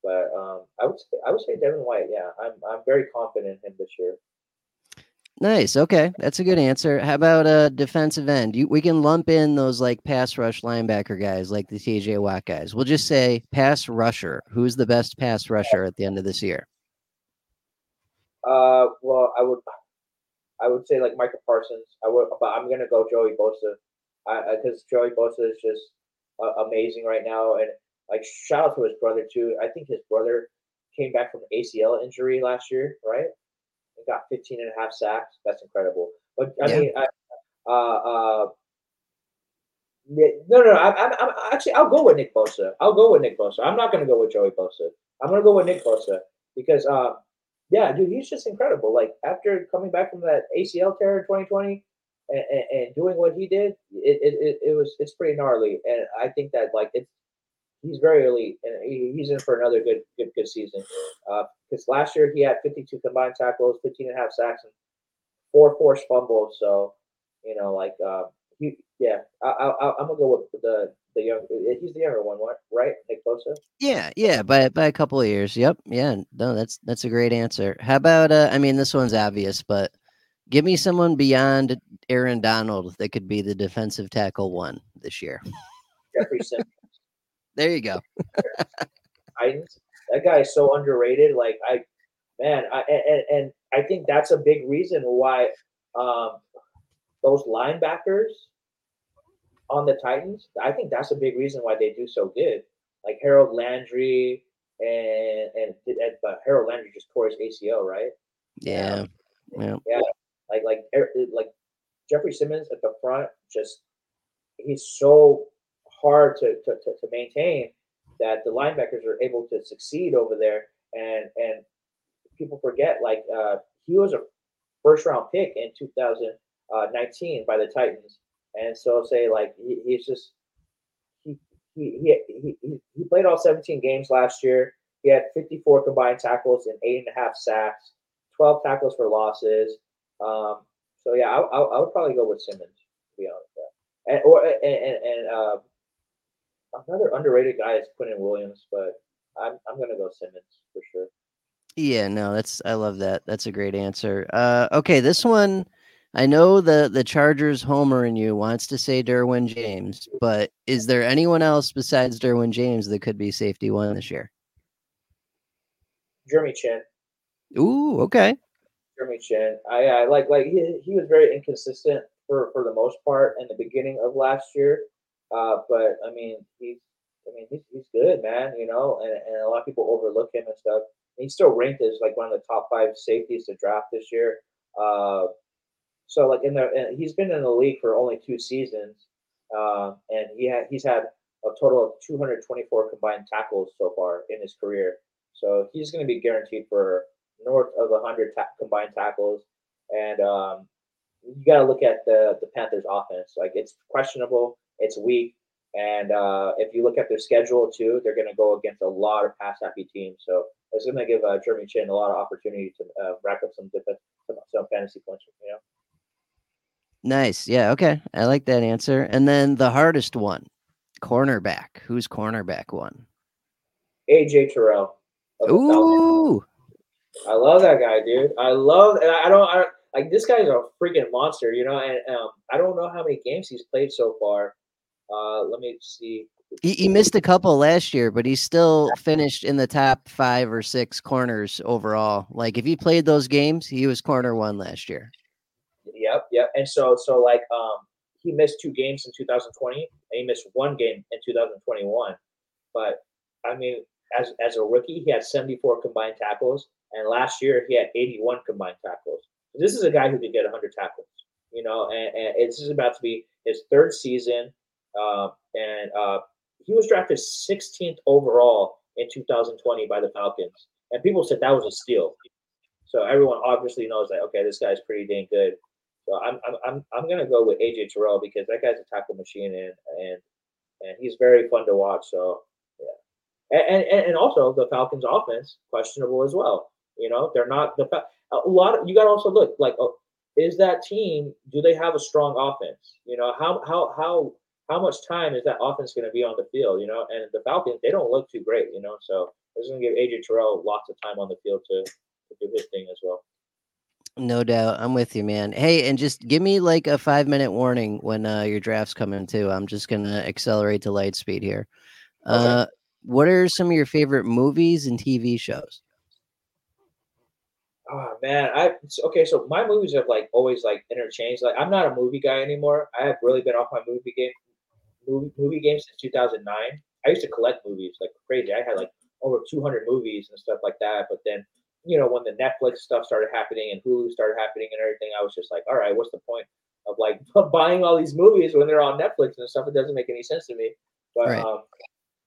But um, I would say, I would say Devin White. Yeah, I'm I'm very confident in him this year. Nice. Okay, that's a good answer. How about a defensive end? You, we can lump in those like pass rush linebacker guys, like the TJ Watt guys. We'll just say pass rusher. Who's the best pass rusher at the end of this year? Uh, well, I would, I would say like Michael Parsons. I would, but I'm gonna go Joey Bosa, I, because Joey Bosa is just uh, amazing right now, and like shout out to his brother too. I think his brother came back from ACL injury last year, right? And got 15 and a half sacks. That's incredible. But I yeah. mean, I, uh, uh, no, no, no. I'm, I'm, I'm, actually, I'll go with Nick Bosa. I'll go with Nick Bosa. I'm not going to go with Joey Bosa. I'm going to go with Nick Bosa because, uh, yeah, dude, he's just incredible. Like after coming back from that ACL tear in 2020 and, and, and doing what he did, it, it, it, was it's pretty gnarly. And I think that like it's he's very early, and he's in for another good good good season. Because uh, last year he had 52 combined tackles, 15 and a half sacks, and four forced fumbles. So you know, like uh, he, yeah, I, I, I'm gonna go with the the young. He's the younger one, right? Nick Bosa. Yeah, yeah, by by a couple of years. Yep, yeah. No, that's that's a great answer. How about? Uh, I mean, this one's obvious, but give me someone beyond Aaron Donald that could be the defensive tackle one this year. Jeffery *laughs* Simmons. There you go. *laughs* Titans. That guy is so underrated. Like I, man, I, and, and I think that's a big reason why um, those linebackers on the Titans. I think that's a big reason why they do so good. Like Harold Landry and and, and but Harold Landry just tore his ACL, right? Yeah. Yeah. Yeah. Like like er, like Jeffery Simmons at the front, just he's so hard to, to, to, to maintain that the linebackers are able to succeed over there. And and people forget, like uh, he was a first round pick in 2019 by the Titans, and so say like he, he's just he, he he he he played all 17 games last year. He had 54 combined tackles and eight and a half sacks, 12 tackles for losses. Um, so yeah, I, I, I, would probably go with Simmons to be honest. And or and and, and uh, another underrated guy is Quinnen Williams, but I'm I'm gonna go Simmons for sure. Yeah, no, that's I love that. That's a great answer. Uh, okay, this one, I know the the Chargers homer in you wants to say Derwin James, but is there anyone else besides Derwin James that could be safety one this year? Jeremy Chinn. Ooh, okay. Jeremy Chinn. I, I like like he, he was very inconsistent for for the most part in the beginning of last year. Uh, but I mean, he's I mean he's, he's good, man. You know, and, and a lot of people overlook him and stuff. And he's still ranked as like one of the top five safeties to draft this year. Uh, so like in the he's been in the league for only two seasons, uh, and he had he's had a total of 224 combined tackles so far in his career. So he's going to be guaranteed for north of 100 ta- combined tackles. And um, you got to look at the the Panthers offense. Like it's questionable. It's weak. And uh, if you look at their schedule too, they're going to go against a lot of pass happy teams. So it's going to give uh, Jeremy Chinn a lot of opportunity to uh, rack up some defense, some fantasy points. You know. Nice. Yeah. Okay. I like that answer. And then the hardest one, cornerback. Who's cornerback one? AJ Terrell. Ooh. I love that guy, dude. I love, and I don't, I, like this guy's a freaking monster, you know. And um, I don't know how many games he's played so far. Uh, let me see. He, he missed a couple last year, but he still finished in the top five or six corners overall. Like if he played those games, he was corner one last year. Yep. And so, so like, um, he missed two games in 2020, and he missed one game in 2021. But I mean, as as a rookie, he had 74 combined tackles, and last year he had 81 combined tackles. This is a guy who could get 100 tackles, you know, and, and it's about to be his third season. Uh, and uh, he was drafted 16th overall in 2020 by the Falcons, and people said that was a steal. So everyone obviously knows that okay, this guy's pretty dang good. So I'm I'm I'm, I'm gonna go with AJ Terrell because that guy's a tackle machine and and and he's very fun to watch. So yeah, and and, and also the Falcons' offense questionable as well. You know, they're not the a lot. Of, you got to also look like, oh, is that team? Do they have a strong offense? You know, how how how how much time is that offense going to be on the field? You know, and the Falcons they don't look too great. You know, so it's going to give AJ Terrell lots of time on the field to, to do his thing as well. No doubt. I'm with you, man. Hey, and just give me like a five minute warning when uh, your draft's coming too. I'm just going to accelerate to light speed here. Okay. Uh, what are some of your favorite movies and TV shows? Oh man, I okay. So my movies have like always like interchanged. Like I'm not a movie guy anymore. I have really been off my movie game, movie, movie game since 2009. I used to collect movies like crazy. I had like over 200 movies and stuff like that. But then you know, when the Netflix stuff started happening and Hulu started happening and everything, I was just like, all right, what's the point of like *laughs* buying all these movies when they're on Netflix and stuff? It doesn't make any sense to me. But right. um,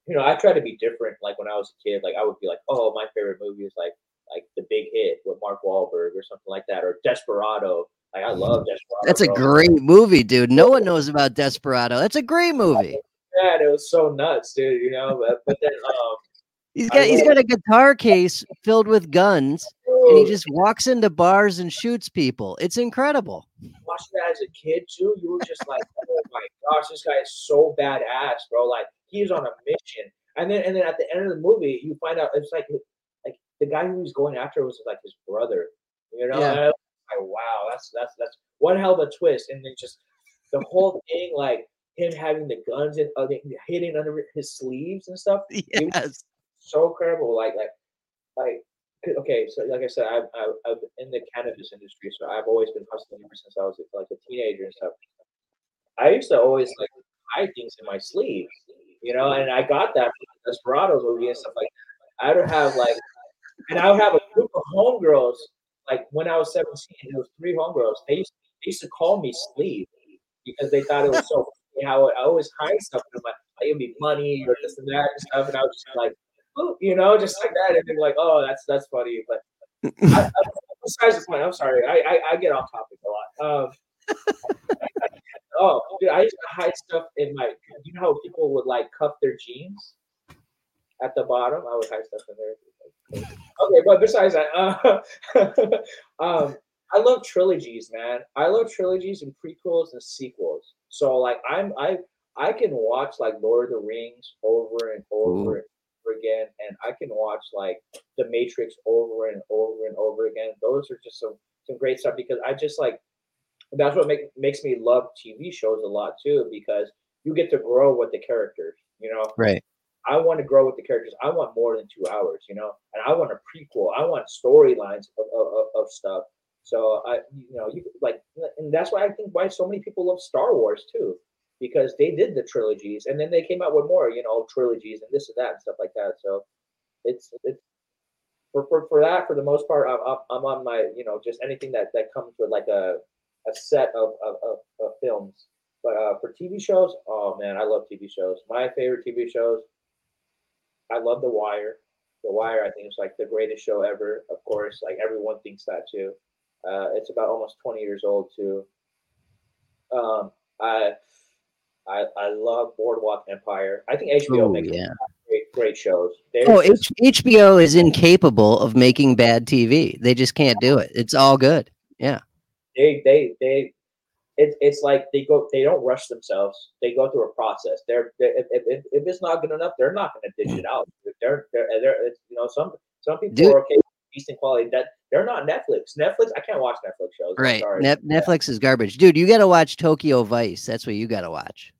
you know, I try to be different. Like when I was a kid, like I would be like, oh, my favorite movie is like like The Big Hit with Mark Wahlberg or something like that, or Desperado. Like I love Desperado. That's a bro. great movie, dude. No one knows about Desperado. That's a great movie. *laughs* Yeah, it was so nuts, dude. You know, but, but then um, He's got he's got a guitar case filled with guns, and he just walks into bars and shoots people. It's incredible. Watching that as a kid too, you were just like, "Oh my gosh, this guy is so badass, bro!" Like he's on a mission. And then and then at the end of the movie, you find out it's like like the guy who was going after was like his brother. You know, yeah. like, wow, that's that's that's one hell of a twist. And then just the whole thing, like him having the guns and uh, hitting under his sleeves and stuff. *laughs* Yes so incredible. Like like like okay, so like I said, I've, I've, I've in the cannabis industry, so I've always been hustling ever since I was like a teenager and stuff. I used to always like hide things in my sleeve, you know, and I got that from Desperados movie and stuff like that. I would have like, and I would have a group of homegirls. Like when I was 17, there was three homegirls. They used, they used to call me sleeve because they thought it was so funny how I always hide stuff in my like it'd be money or this and that and stuff, and I was just like you know, just like that, and then like, oh, that's that's funny. But I, I, besides the point, I'm sorry, I, I, I get off topic a lot. Um, *laughs* oh, dude, I used to hide stuff in my. You know how people would like cuff their jeans at the bottom? I would hide stuff in there. Okay, but besides that, uh, *laughs* um, I love trilogies, man. I love trilogies and prequels and sequels. So like, I'm I I can watch like Lord of the Rings over and over Ooh again, and I can watch like The Matrix over and over and over again. Those are just some some great stuff because I just like that's what make, makes me love TV shows a lot too because you get to grow with the characters, you know. Right. I want to grow with the characters. I want more than two hours, you know, and I want a prequel. I want storylines of, of, of stuff. So I, you know, you like, and that's why I think why so many people love Star Wars too, because they did the trilogies and then they came out with more, you know, trilogies and this and that and stuff like that. So it's it's for for, for that for the most part, I'm, I'm on my you know just anything that that comes with like a a set of of, of, of films. But uh, for TV shows, oh man, I love TV shows. My favorite TV shows, I love The Wire. The Wire, I think, is like the greatest show ever. Of course, like everyone thinks that too. Uh, it's about almost 20 years old too. Um, I I, I love Boardwalk Empire. I think HBO Ooh, makes yeah. great, great shows. They're oh, H- HBO is incapable of making bad TV. They just can't do it. It's all good. Yeah. They they they it, it's like they go they don't rush themselves. They go through a process. They're, they're if, if, if it's not good enough, they're not going to dish it out. They're they're, they're you know some some people Dude. are okay decent quality. That they're not Netflix. Netflix, I can't watch Netflix shows. Right. Net, Netflix is garbage, dude. You got to watch Tokyo Vice. That's what you got to watch.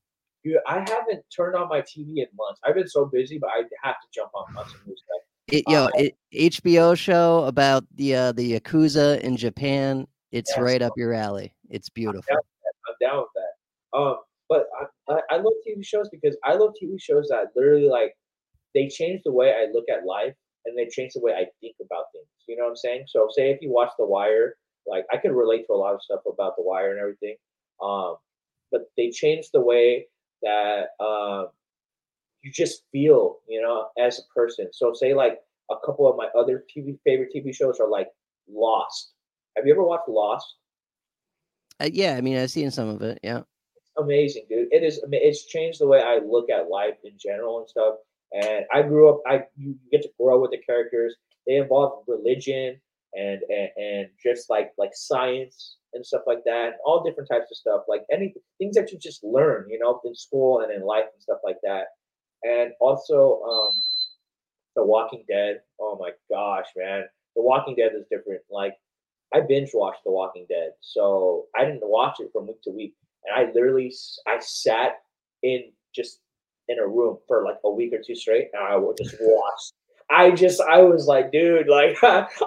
Dude, I haven't turned on my TV in months. I've been so busy, but I have to jump on, on some new stuff. It, yo, uh, it, HBO show about the uh, the yakuza in Japan. It's yes. right up your alley. It's beautiful. I'm down with that. I'm down with that. Um, but I, I, I love TV shows because I love TV shows that literally like they change the way I look at life and they change the way I think about things. You know what I'm saying? So say if you watch The Wire, like I can relate to a lot of stuff about The Wire and everything. Um, but they changed the way that uh, you just feel, you know, as a person. So say like a couple of my other TV favorite TV shows are like Lost. Have you ever watched Lost? Uh, yeah, I mean, I've seen some of it. Yeah, amazing, dude. It is. It's changed the way I look at life in general and stuff. And I grew up. I you get to grow with the characters. They involve religion and and, and just like like science and stuff like that. All different types of stuff. Like any things that you just learn, you know, in school and in life and stuff like that. And also, um, The Walking Dead. Oh my gosh, man. The Walking Dead is different. Like I binge watched The Walking Dead, so I didn't watch it from week to week, and I literally I sat in just in a room for like a week or two straight, and I would just *laughs* watch. I just I was like, dude, like *laughs*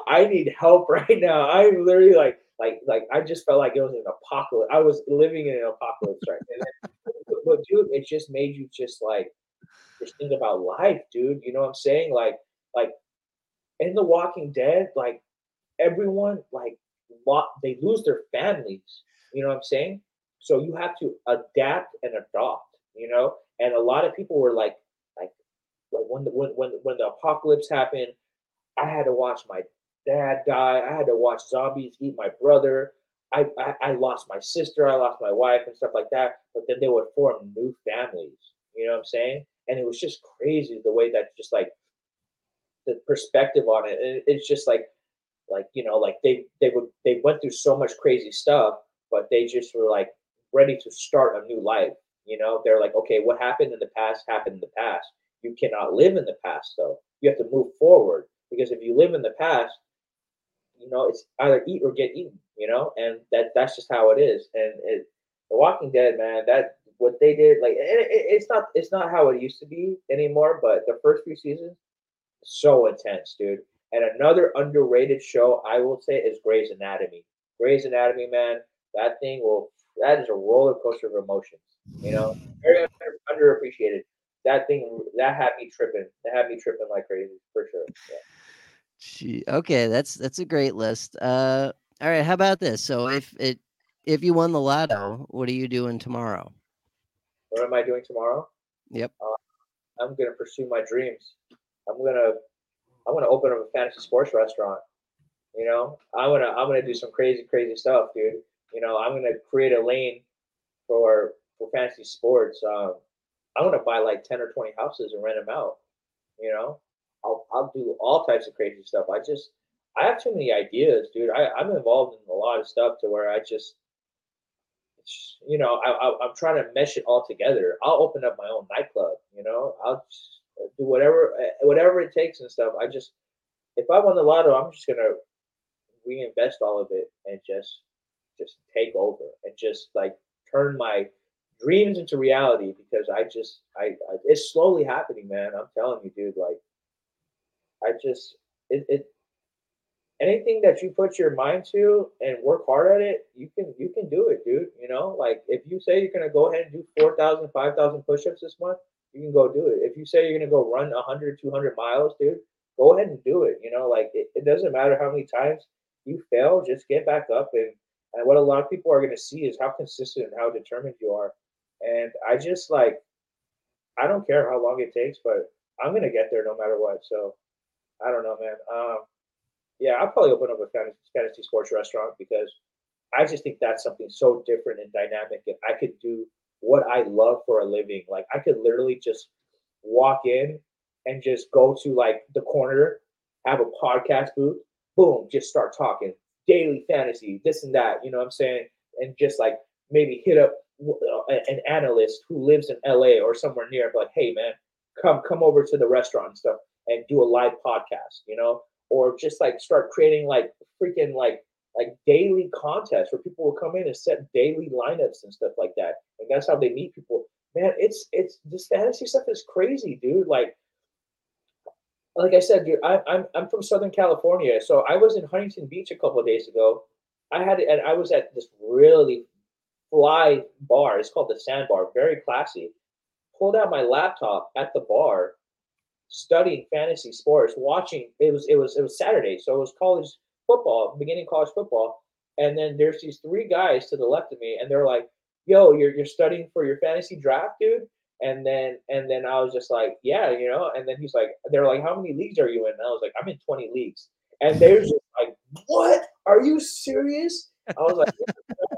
I need help *laughs* right now. I'm literally like like like I just felt like it was an apocalypse. I was living in an apocalypse right. And but dude, it just made you just like just think about life, dude. You know what I'm saying? Like like in The Walking Dead, like everyone like they lose their families. You know what I'm saying? So you have to adapt and adopt. You know, and a lot of people were like, like, when the when when when the apocalypse happened, I had to watch my dad die. I had to watch zombies eat my brother. I, I, I lost my sister. I lost my wife and stuff like that. But then they would form new families. You know what I'm saying? And it was just crazy the way that just like the perspective on it. And it's just like like you know like they they would they went through so much crazy stuff but they just were like ready to start a new life you know they're like okay what happened in the past happened in the past you cannot live in the past though you have to move forward because if you live in the past you know it's either eat or get eaten you know and that that's just how it is and it, the walking dead man that what they did like it, it, it's not it's not how it used to be anymore but the first few seasons so intense dude and another underrated show I will say is Grey's Anatomy. Grey's Anatomy, man, that thing will that is a roller coaster of emotions. You know, very under, underappreciated. That thing that had me tripping. That had me tripping like crazy for sure. Yeah. Gee, okay, that's that's a great list. Uh, all right, how about this? So if it if you won the lotto, what are you doing tomorrow? What am I doing tomorrow? Yep. Uh, I'm gonna pursue my dreams. I'm gonna I'm gonna open up a fantasy sports restaurant. You know, I'm gonna I'm gonna do some crazy crazy stuff, dude. You know, I'm gonna create a lane for for fantasy sports. Um, I want to buy like ten or twenty houses and rent them out. You know, I'll I'll do all types of crazy stuff. I just I have too many ideas, dude. I, I'm involved in a lot of stuff to where I just you know, I, I, am trying to mesh it all together. I'll open up my own nightclub. You know, I'll do whatever eh, whatever it takes and stuff. I just if I won the lotto, I'm just gonna reinvest all of it and just just take over and just like turn my dreams into reality because I just I, I it's slowly happening, man. I'm telling you, dude. Like I just it, it anything that you put your mind to and work hard at it, you can you can do it, dude. You know, like if you say you're gonna go ahead and do 4,000, 5,000 push-ups this month, you can go do it. If you say you're to go run 100, 200 miles, dude, go ahead and do it. You know, like it, it doesn't matter how many times you fail, just get back up. And, and what a lot of people are going to see is how consistent and how determined you are. And I just like, I don't care how long it takes, but I'm to get there no matter what. So I don't know, man. Um, yeah, I'll probably open up a fantasy, fantasy sports restaurant because I just think that's something so different and dynamic. And I could do what I love for a living. Like I could literally just walk in and just go to like the corner, have a podcast booth, boom, just start talking daily fantasy, this and that. You know what I'm saying? And just like maybe hit up Uh, an analyst who lives in LA or somewhere near, like, hey man, come come over to the restaurant and stuff and do a live podcast, you know, or just like start creating like freaking like like daily contests where people will come in and set daily lineups and stuff like that. And that's how they meet people. Man, it's it's this fantasy stuff is crazy, dude. Like like I said, dude, I, I'm I'm from Southern California, so I was in Huntington Beach a couple of days ago. I had and I was at this really fly bar. It's called the Sandbar, very classy. Pulled out my laptop at the bar, studying fantasy sports, watching. It was it was it was Saturday, so it was college football, beginning college football. And then there's these three guys to the left of me, and they're like, "Yo, you're you're studying for your fantasy draft, dude." And then and then I was just like, yeah, you know. And then he's like, they're like, how many leagues are you in? And I was like, I'm in 20 leagues. And they're just like, what? Are you serious? I was like, *laughs*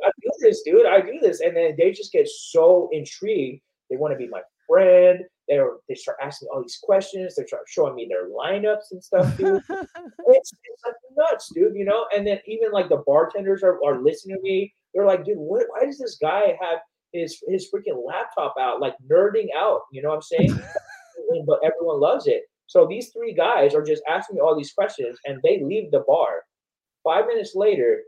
do this, dude. I do this. And then they just get so intrigued. They want to be my friend. They're, they start asking all these questions. They start showing me their lineups and stuff, dude. *laughs* it's, it's like nuts, dude. You know. And then even like the bartenders are, are listening to me. They're like, dude, what, why does this guy have his his freaking laptop out, like nerding out? You know what I'm saying? *laughs* but everyone loves it. So these three guys are just asking me all these questions, and they leave the bar. Five minutes later,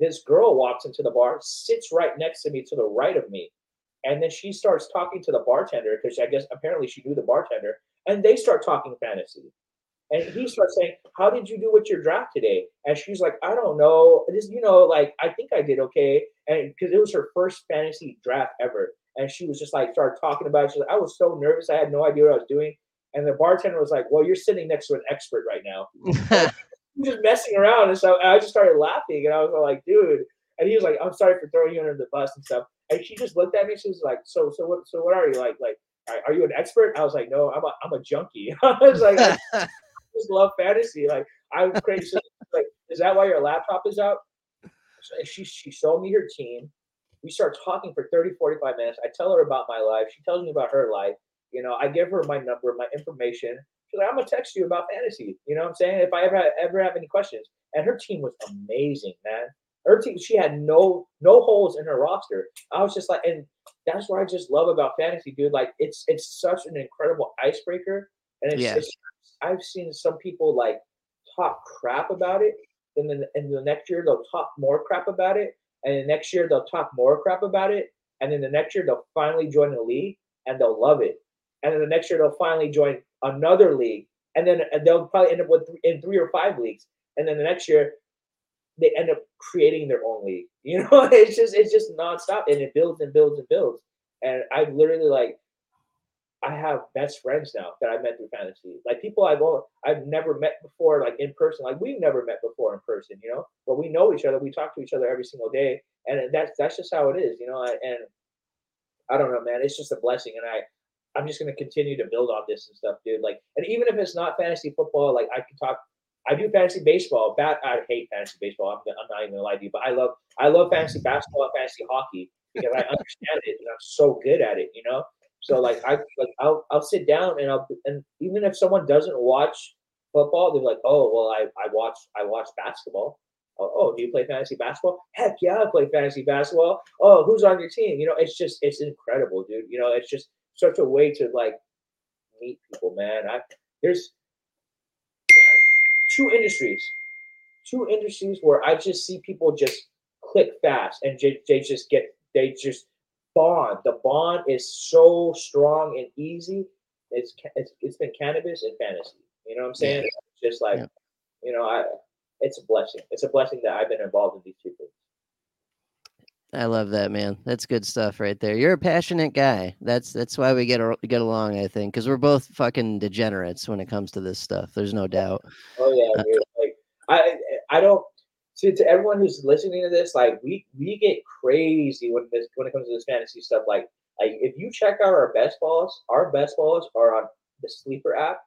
this girl walks into the bar, sits right next to me to the right of me. And then she starts talking to the bartender because I guess apparently she knew the bartender, and they start talking fantasy. And he starts saying, "How did you do with your draft today?" And she's like, "I don't know. This, you know, like I think I did okay." And because it was her first fantasy draft ever, and she was just like started talking about it. She's like, "I was so nervous. I had no idea what I was doing." And the bartender was like, "Well, you're sitting next to an expert right now." *laughs* just messing around, and so I just started laughing, and I was like, "Dude." And he was like, "I'm sorry for throwing you under the bus and stuff." And she just looked at me. She was like, "So, so what? So what are you like? Like, are you an expert?" I was like, "No, I'm a, I'm a junkie." *laughs* I was like, I *laughs* just love fantasy. Like, I'm crazy. like, is that why your laptop is out? So she she showed me her team. We start talking for 30, 45 minutes. I tell her about my life. She tells me about her life. You know, I give her my number, my information. She's like, I'm gonna text you about fantasy. You know what I'm saying? If I ever ever have any questions. And her team was amazing, man. Her team, she had no no holes in her roster. I was just like, and that's what I just love about fantasy, dude. Like it's it's such an incredible icebreaker. And it's, it's I've seen some people like talk crap about it, and then and the next year they'll talk more crap about it, and the next year they'll talk more crap about it, and then the next year they'll finally join the league and they'll love it, and then the next year they'll finally join another league, and then they'll probably end up with in three or five leagues, and then the next year they end up creating their own league. *laughs* You know, it's just it's just nonstop, and it builds and builds and builds. And I literally like, I have best friends now that I met through fantasy. Like people I've all, I've never met before, like in person. Like we've never met before in person, you know. But we know each other. We talk to each other every single day, and that's that's just how it is, you know. And I don't know, man. It's just a blessing, and I I'm just gonna continue to build on this and stuff, dude. Like, and even if it's not fantasy football, like I can talk. I do fantasy baseball. Bat, I hate fantasy baseball. I'm, I'm not even gonna lie to you, but I love I love fantasy basketball and fantasy hockey because I understand it and I'm so good at it. You know, so like I like I'll I'll sit down and I'll and even if someone doesn't watch football, they're like, oh well, I I watch I watch basketball. Oh, oh, do you play fantasy basketball? Heck yeah, I play fantasy basketball. Oh, who's on your team? You know, it's just it's incredible, dude. You know, it's just such a way to like meet people, man. I there's two industries, two industries where I just see people just click fast and j- they just get they just bond. The bond is so strong and easy. It's it's, it's been cannabis and fantasy. You know what I'm saying? Yeah. Just like yeah. you know, I it's a blessing. It's a blessing that I've been involved in these two things. I love that, man. That's good stuff right there. You're a passionate guy. That's that's why we get get along, I think, because we're both fucking degenerates when it comes to this stuff. There's no doubt. Oh yeah, uh, like I I don't to, to everyone who's listening to this, like we we get crazy when this when it comes to this fantasy stuff. Like like if you check out our best balls, our best balls are on the sleeper app,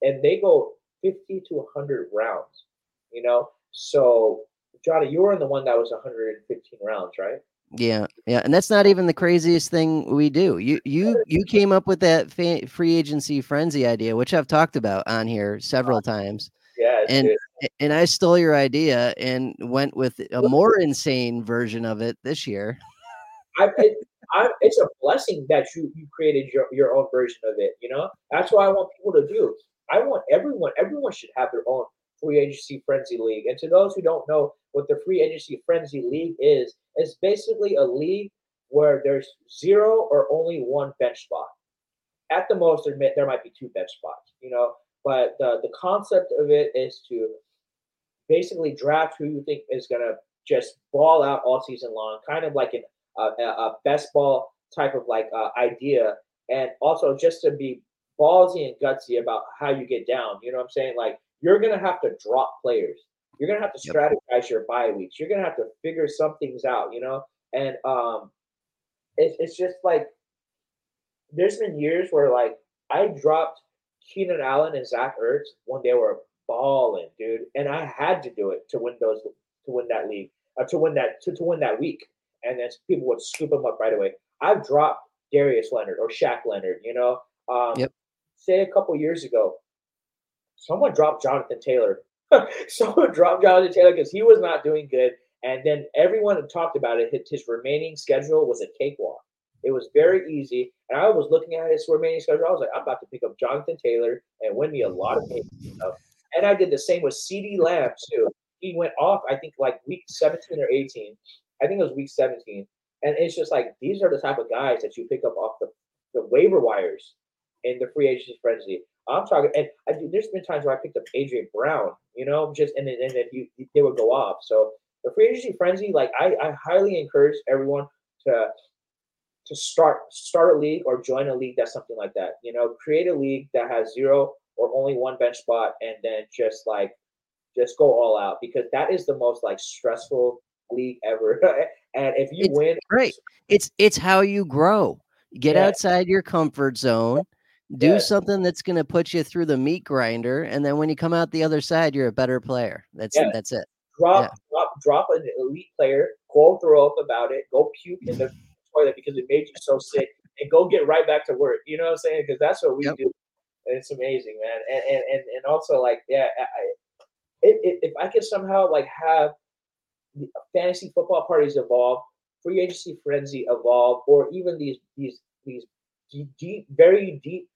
and they go fifty to hundred rounds. You know, so Johnny, you were in the one that was 115 rounds, right? Yeah, yeah, and that's not even the craziest thing we do. You you you came up with that fa- free agency frenzy idea, which I've talked about on here several uh-huh. times. Yeah, and good. and I stole your idea and went with a more insane version of it this year. I, it, I, it's a blessing that you you created your, your own version of it. You know, that's what I want people to do. I want everyone. Everyone should have their own free agency frenzy league. And to those who don't know what the free agency frenzy league is, it's basically a league where there's zero or only one bench spot. At the most, there, there might be two bench spots, you know. But the, the concept of it is to basically draft who you think is going to just ball out all season long, kind of like an, a best ball type of like uh, idea. And also just to be ballsy and gutsy about how you get down. You know what I'm saying? Like you're going to have to drop players. You're going to have to strategize yep. your bye weeks. You're going to have to figure some things out, you know? And um, it's, it's just like there's been years where like I dropped Keenan Allen and Zach Ertz when they were balling, dude, and I had to do it to win those to win that league, uh, to win that to, to win that week, and then people would scoop them up right away. I've dropped Darius Leonard or Shaq Leonard, you know. Um, Yep. Say a couple years ago, someone dropped Jonathan Taylor. *laughs* someone dropped Jonathan Taylor because he was not doing good, and then everyone had talked about it. His, remaining schedule was a cakewalk. It was very easy, and I was looking at his remaining schedule. I was like, I'm about to pick up Jonathan Taylor and win me a lot of games. You know? And I did the same with CeeDee Lamb too. He went off, I think, like week 17 or 18. I think it was week 17. And it's just like these are the type of guys that you pick up off the, the waiver wires in the free agency frenzy. I'm talking, and I, there's been times where I picked up AJ Brown, you know, just and then and then you, they would go off. So the free agency frenzy, like I, I highly encourage everyone to to start start a league or join a league that's something like that. You know, create a league that has zero or only one bench spot, and then just like just go all out because that is the most like stressful league ever. *laughs* and if you It's win, Great. It's it's how you grow. Get Yeah. outside your comfort zone. Do Yeah. something that's going to put you through the meat grinder, and then when you come out the other side, you're a better player. That's Yeah. that's it. drop Yeah. drop drop an elite player, go throw up about it, go puke in the toilet because it made you so sick, and go get right back to work. You know what I'm saying? Because that's what we Yep. do. And it's amazing, man. And and and, and also like yeah, I, I- if, if if I could somehow like have fantasy football parties evolve, free agency frenzy evolve, or even these these these deep, deep very deep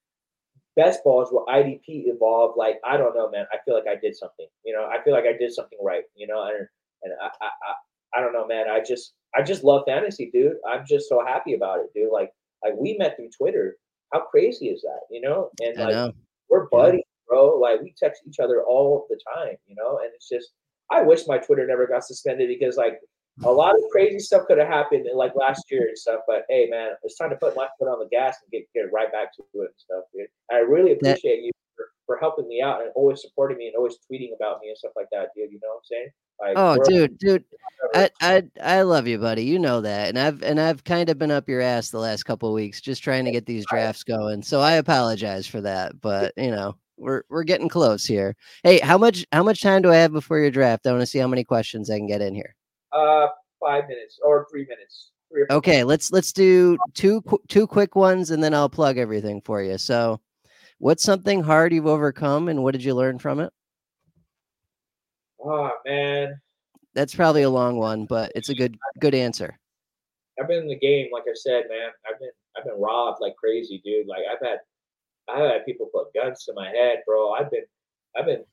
best balls where IDP evolved. Like I don't know, man. I feel like I did something. You know, I feel like I did something right. You know, and and I I, I, I don't know, man. I just I just love fantasy, dude. I'm just so happy about it, dude. Like like we met through Twitter. How crazy is that? You know, and like know. we're Yeah. buddies, bro. Like we text each other all the time, you know, and it's just I wish my Twitter never got suspended because like a lot of crazy stuff could have happened like last year and stuff. But hey, man, it's time to put my foot on the gas and get get right back to it and stuff, dude. I really appreciate you for, for helping me out and always supporting me and always tweeting about me and stuff like that, dude. You know what I'm saying? Like, Oh, dude, dude, *laughs* I, I I love you, buddy. You know that, and I've and I've kind of been up your ass the last couple of weeks, just trying to get these drafts going. So I apologize for that, but you know we're we're getting close here. Hey, how much how much time do I have before your draft? I want to see how many questions I can get in here. Uh five minutes or three minutes. Three or Okay, let's let's do two two quick ones, and then I'll plug everything for you. So, what's something hard you've overcome, and what did you learn from it? Oh man. That's probably a long one, but it's a good good answer. I've been in the game, like I said, man. I've been I've been robbed like crazy, dude. Like I've had I've had people put guns to my head, bro. I've been I've been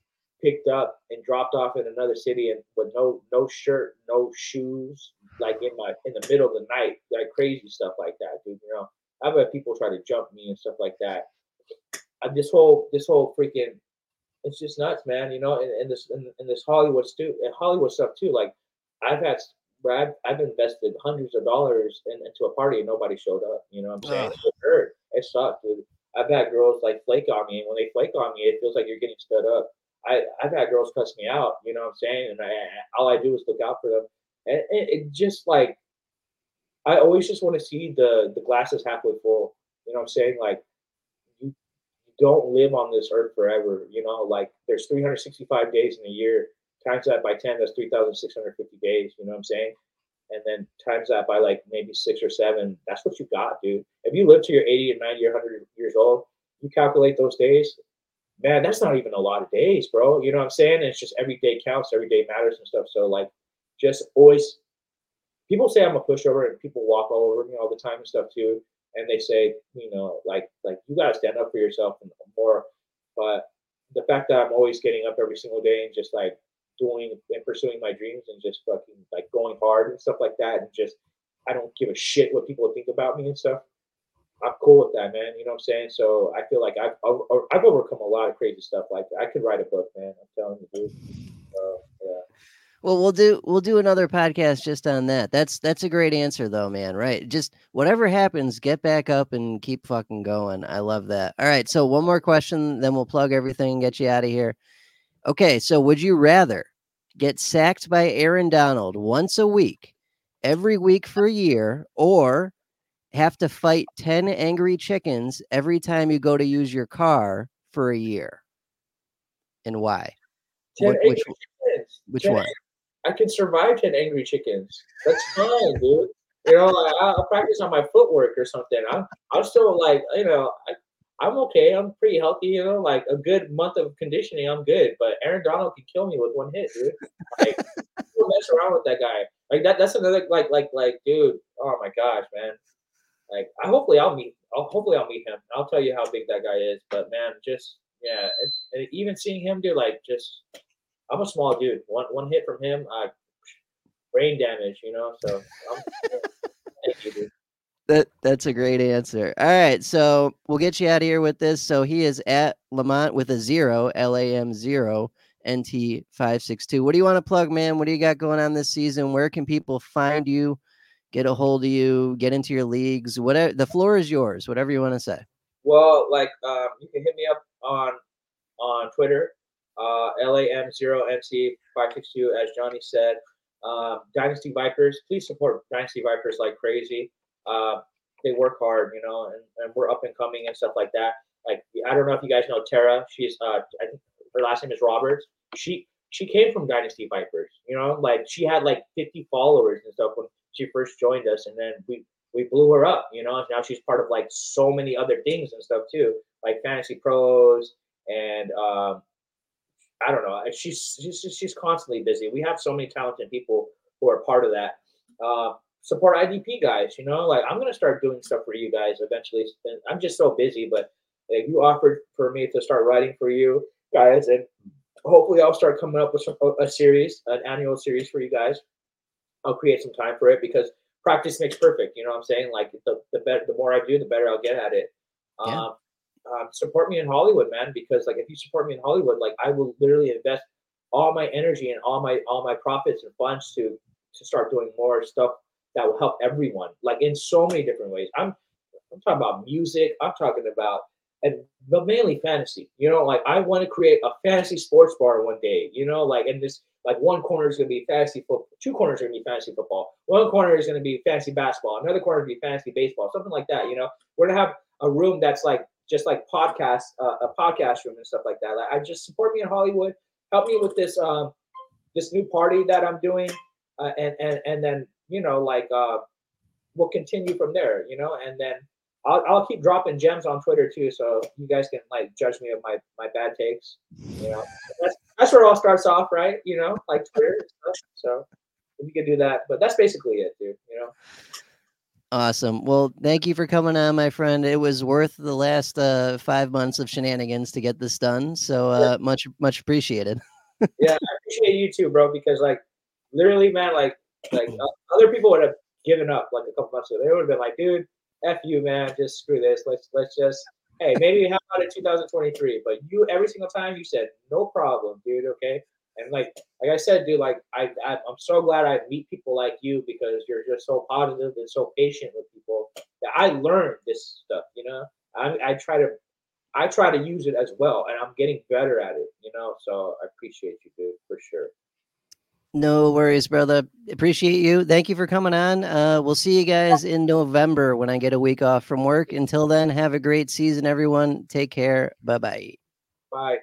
picked up and dropped off in another city and with no no shirt, no shoes, like in my in the middle of the night, like crazy stuff like that, dude. You know, I've had people try to jump me and stuff like that. Uh, this whole this whole freaking it's just nuts, man. You know, and, and this and, and this Hollywood stu and Hollywood stuff too. Like I've had I've, I've invested hundreds of dollars in, into a party and nobody showed up. You know what I'm saying? It hurt. It sucked, dude. I've had girls like flake on me, and when they flake on me, it feels like you're getting stood up. I, I've had girls cuss me out, you know what I'm saying? And I, all I do is look out for them. And it, it just like, I always just want to see the the glasses halfway full. You know what I'm saying? Like, you, don't live on this earth forever. You know, like there's 365 days in a year. Times that by 10, that's 3,650 days. You know what I'm saying? And then times that by like maybe six or seven, that's what you got, dude. If you live to your 80 or 90 or 100 years old, you calculate those days, man, that's not even a lot of days, bro. You know what I'm saying? And it's just every day counts, every day matters and stuff. So like, just always. People say I'm a pushover, and people walk all over me all the time and stuff too. And they say, you know, like like you gotta stand up for yourself and more. But the fact that I'm always getting up every single day and just like doing and pursuing my dreams and just fucking like going hard and stuff like that, and just I don't give a shit what people think about me and stuff. I'm cool with that, man. You know what I'm saying? So I feel like I've I've, overcome a lot of crazy stuff like that. I could write a book, man. I'm telling you, dude. So, yeah. Well, we'll do we'll do another podcast just on that. That's that's a great answer though, man. Right? Just whatever happens, get back up and keep fucking going. I love that. All right, so one more question, then we'll plug everything and get you out of here. Okay, so would you rather get sacked by Aaron Donald once a week, every week for a year, or have to fight 10 angry chickens every time you go to use your car for a year. And why? 10 What- angry which chickens. which 10 one? I can survive 10 angry chickens. That's fine, dude. You know, like, I'll practice on my footwork or something. I'm, I'm still like, you know, I, I'm okay. I'm pretty healthy, you know, like a good month of conditioning, I'm good. But Aaron Donald can kill me with one hit, dude. Like, don't mess around with that guy. Like that. That's another like, like, like, dude. Oh my gosh, man. Like, I hopefully I'll meet. I'll, hopefully I'll meet him. I'll tell you how big that guy is. But man, just yeah, and, and even seeing him do like just, I'm a small dude. One one hit from him, I brain damage. You know, so *laughs* you. That that's a great answer. All right, so we'll get you out of here with this. So he is at Lamont with a zero, L A M zero, NT five six two. What do you want to plug, man? What do you got going on this season? Where can people find you, get a hold of you, get into your leagues? Whatever the floor is yours. Whatever you want to say. Well, like um, you can hit me up on on Twitter, uh, LAM0MC562, as Johnny said. Um, Dynasty Vipers, please support Dynasty Vipers like crazy. Uh, they work hard, you know, and, and we're up and coming and stuff like that. Like I don't know if you guys know Tara. She's uh, I think her last name is Roberts. She she came from Dynasty Vipers, you know, like she had like 50 followers and stuff when she first joined us, and then we we blew her up, you know. Now she's part of like so many other things and stuff too, like Fantasy Pros and um, I don't know. She's she's she's constantly busy. We have so many talented people who are part of that. Uh, support IDP guys, you know. Like I'm gonna start doing stuff for you guys eventually. I'm just so busy, but like, you offered for me to start writing for you guys, and hopefully I'll start coming up with some, a series, an annual series for you guys. I'll create some time for it because practice makes perfect. You know what I'm saying? Like the the better, the more I do, the better I'll get at it. Yeah. Um, um, support me in Hollywood, man, because like if you support me in Hollywood, like I will literally invest all my energy and all my all my profits and funds to to start doing more stuff that will help everyone, like in so many different ways. I'm I'm talking about music. I'm talking about and but mainly fantasy. You know, like I want to create a fantasy sports bar one day. You know, like in this like one corner is going to be fantasy football, two corners are going to be fantasy football, one corner is going to be fantasy basketball, another corner is going to be fantasy baseball, something like that. You know, we're gonna have a room that's like just like podcast, uh, a podcast room and stuff like that. Like, I just support me in Hollywood, help me with this um this new party that I'm doing, uh, and and and then you know like uh we'll continue from there. You know, and then. I'll, I'll keep dropping gems on Twitter too, so you guys can like judge me of my my bad takes. You know, that's that's where it all starts off, right? You know, like Twitter. And stuff. So if you could do that, but that's basically it, dude. You know. Awesome. Well, thank you for coming on, my friend. It was worth the last uh, five months of shenanigans to get this done. So uh, much, much appreciated. *laughs* yeah, I appreciate you too, bro. Because like, literally, man, like, like uh, other people would have given up like a couple months ago. They would have been like, dude, f you, man. Just screw this. Let's let's just. Hey, maybe how about in 2023? But you, every single time, you said no problem, dude. Okay, and like like I said, dude, like I, I I'm so glad I meet people like you because you're just so positive and so patient with people that I learned this stuff. You know, I I try to I try to use it as well, and I'm getting better at it. You know, so I appreciate you, dude, for sure. No worries, brother. Appreciate you. Thank you for coming on. Uh, we'll see you guys in November when I get a week off from work. Until then, have a great season, everyone. Take care. Bye bye. Bye.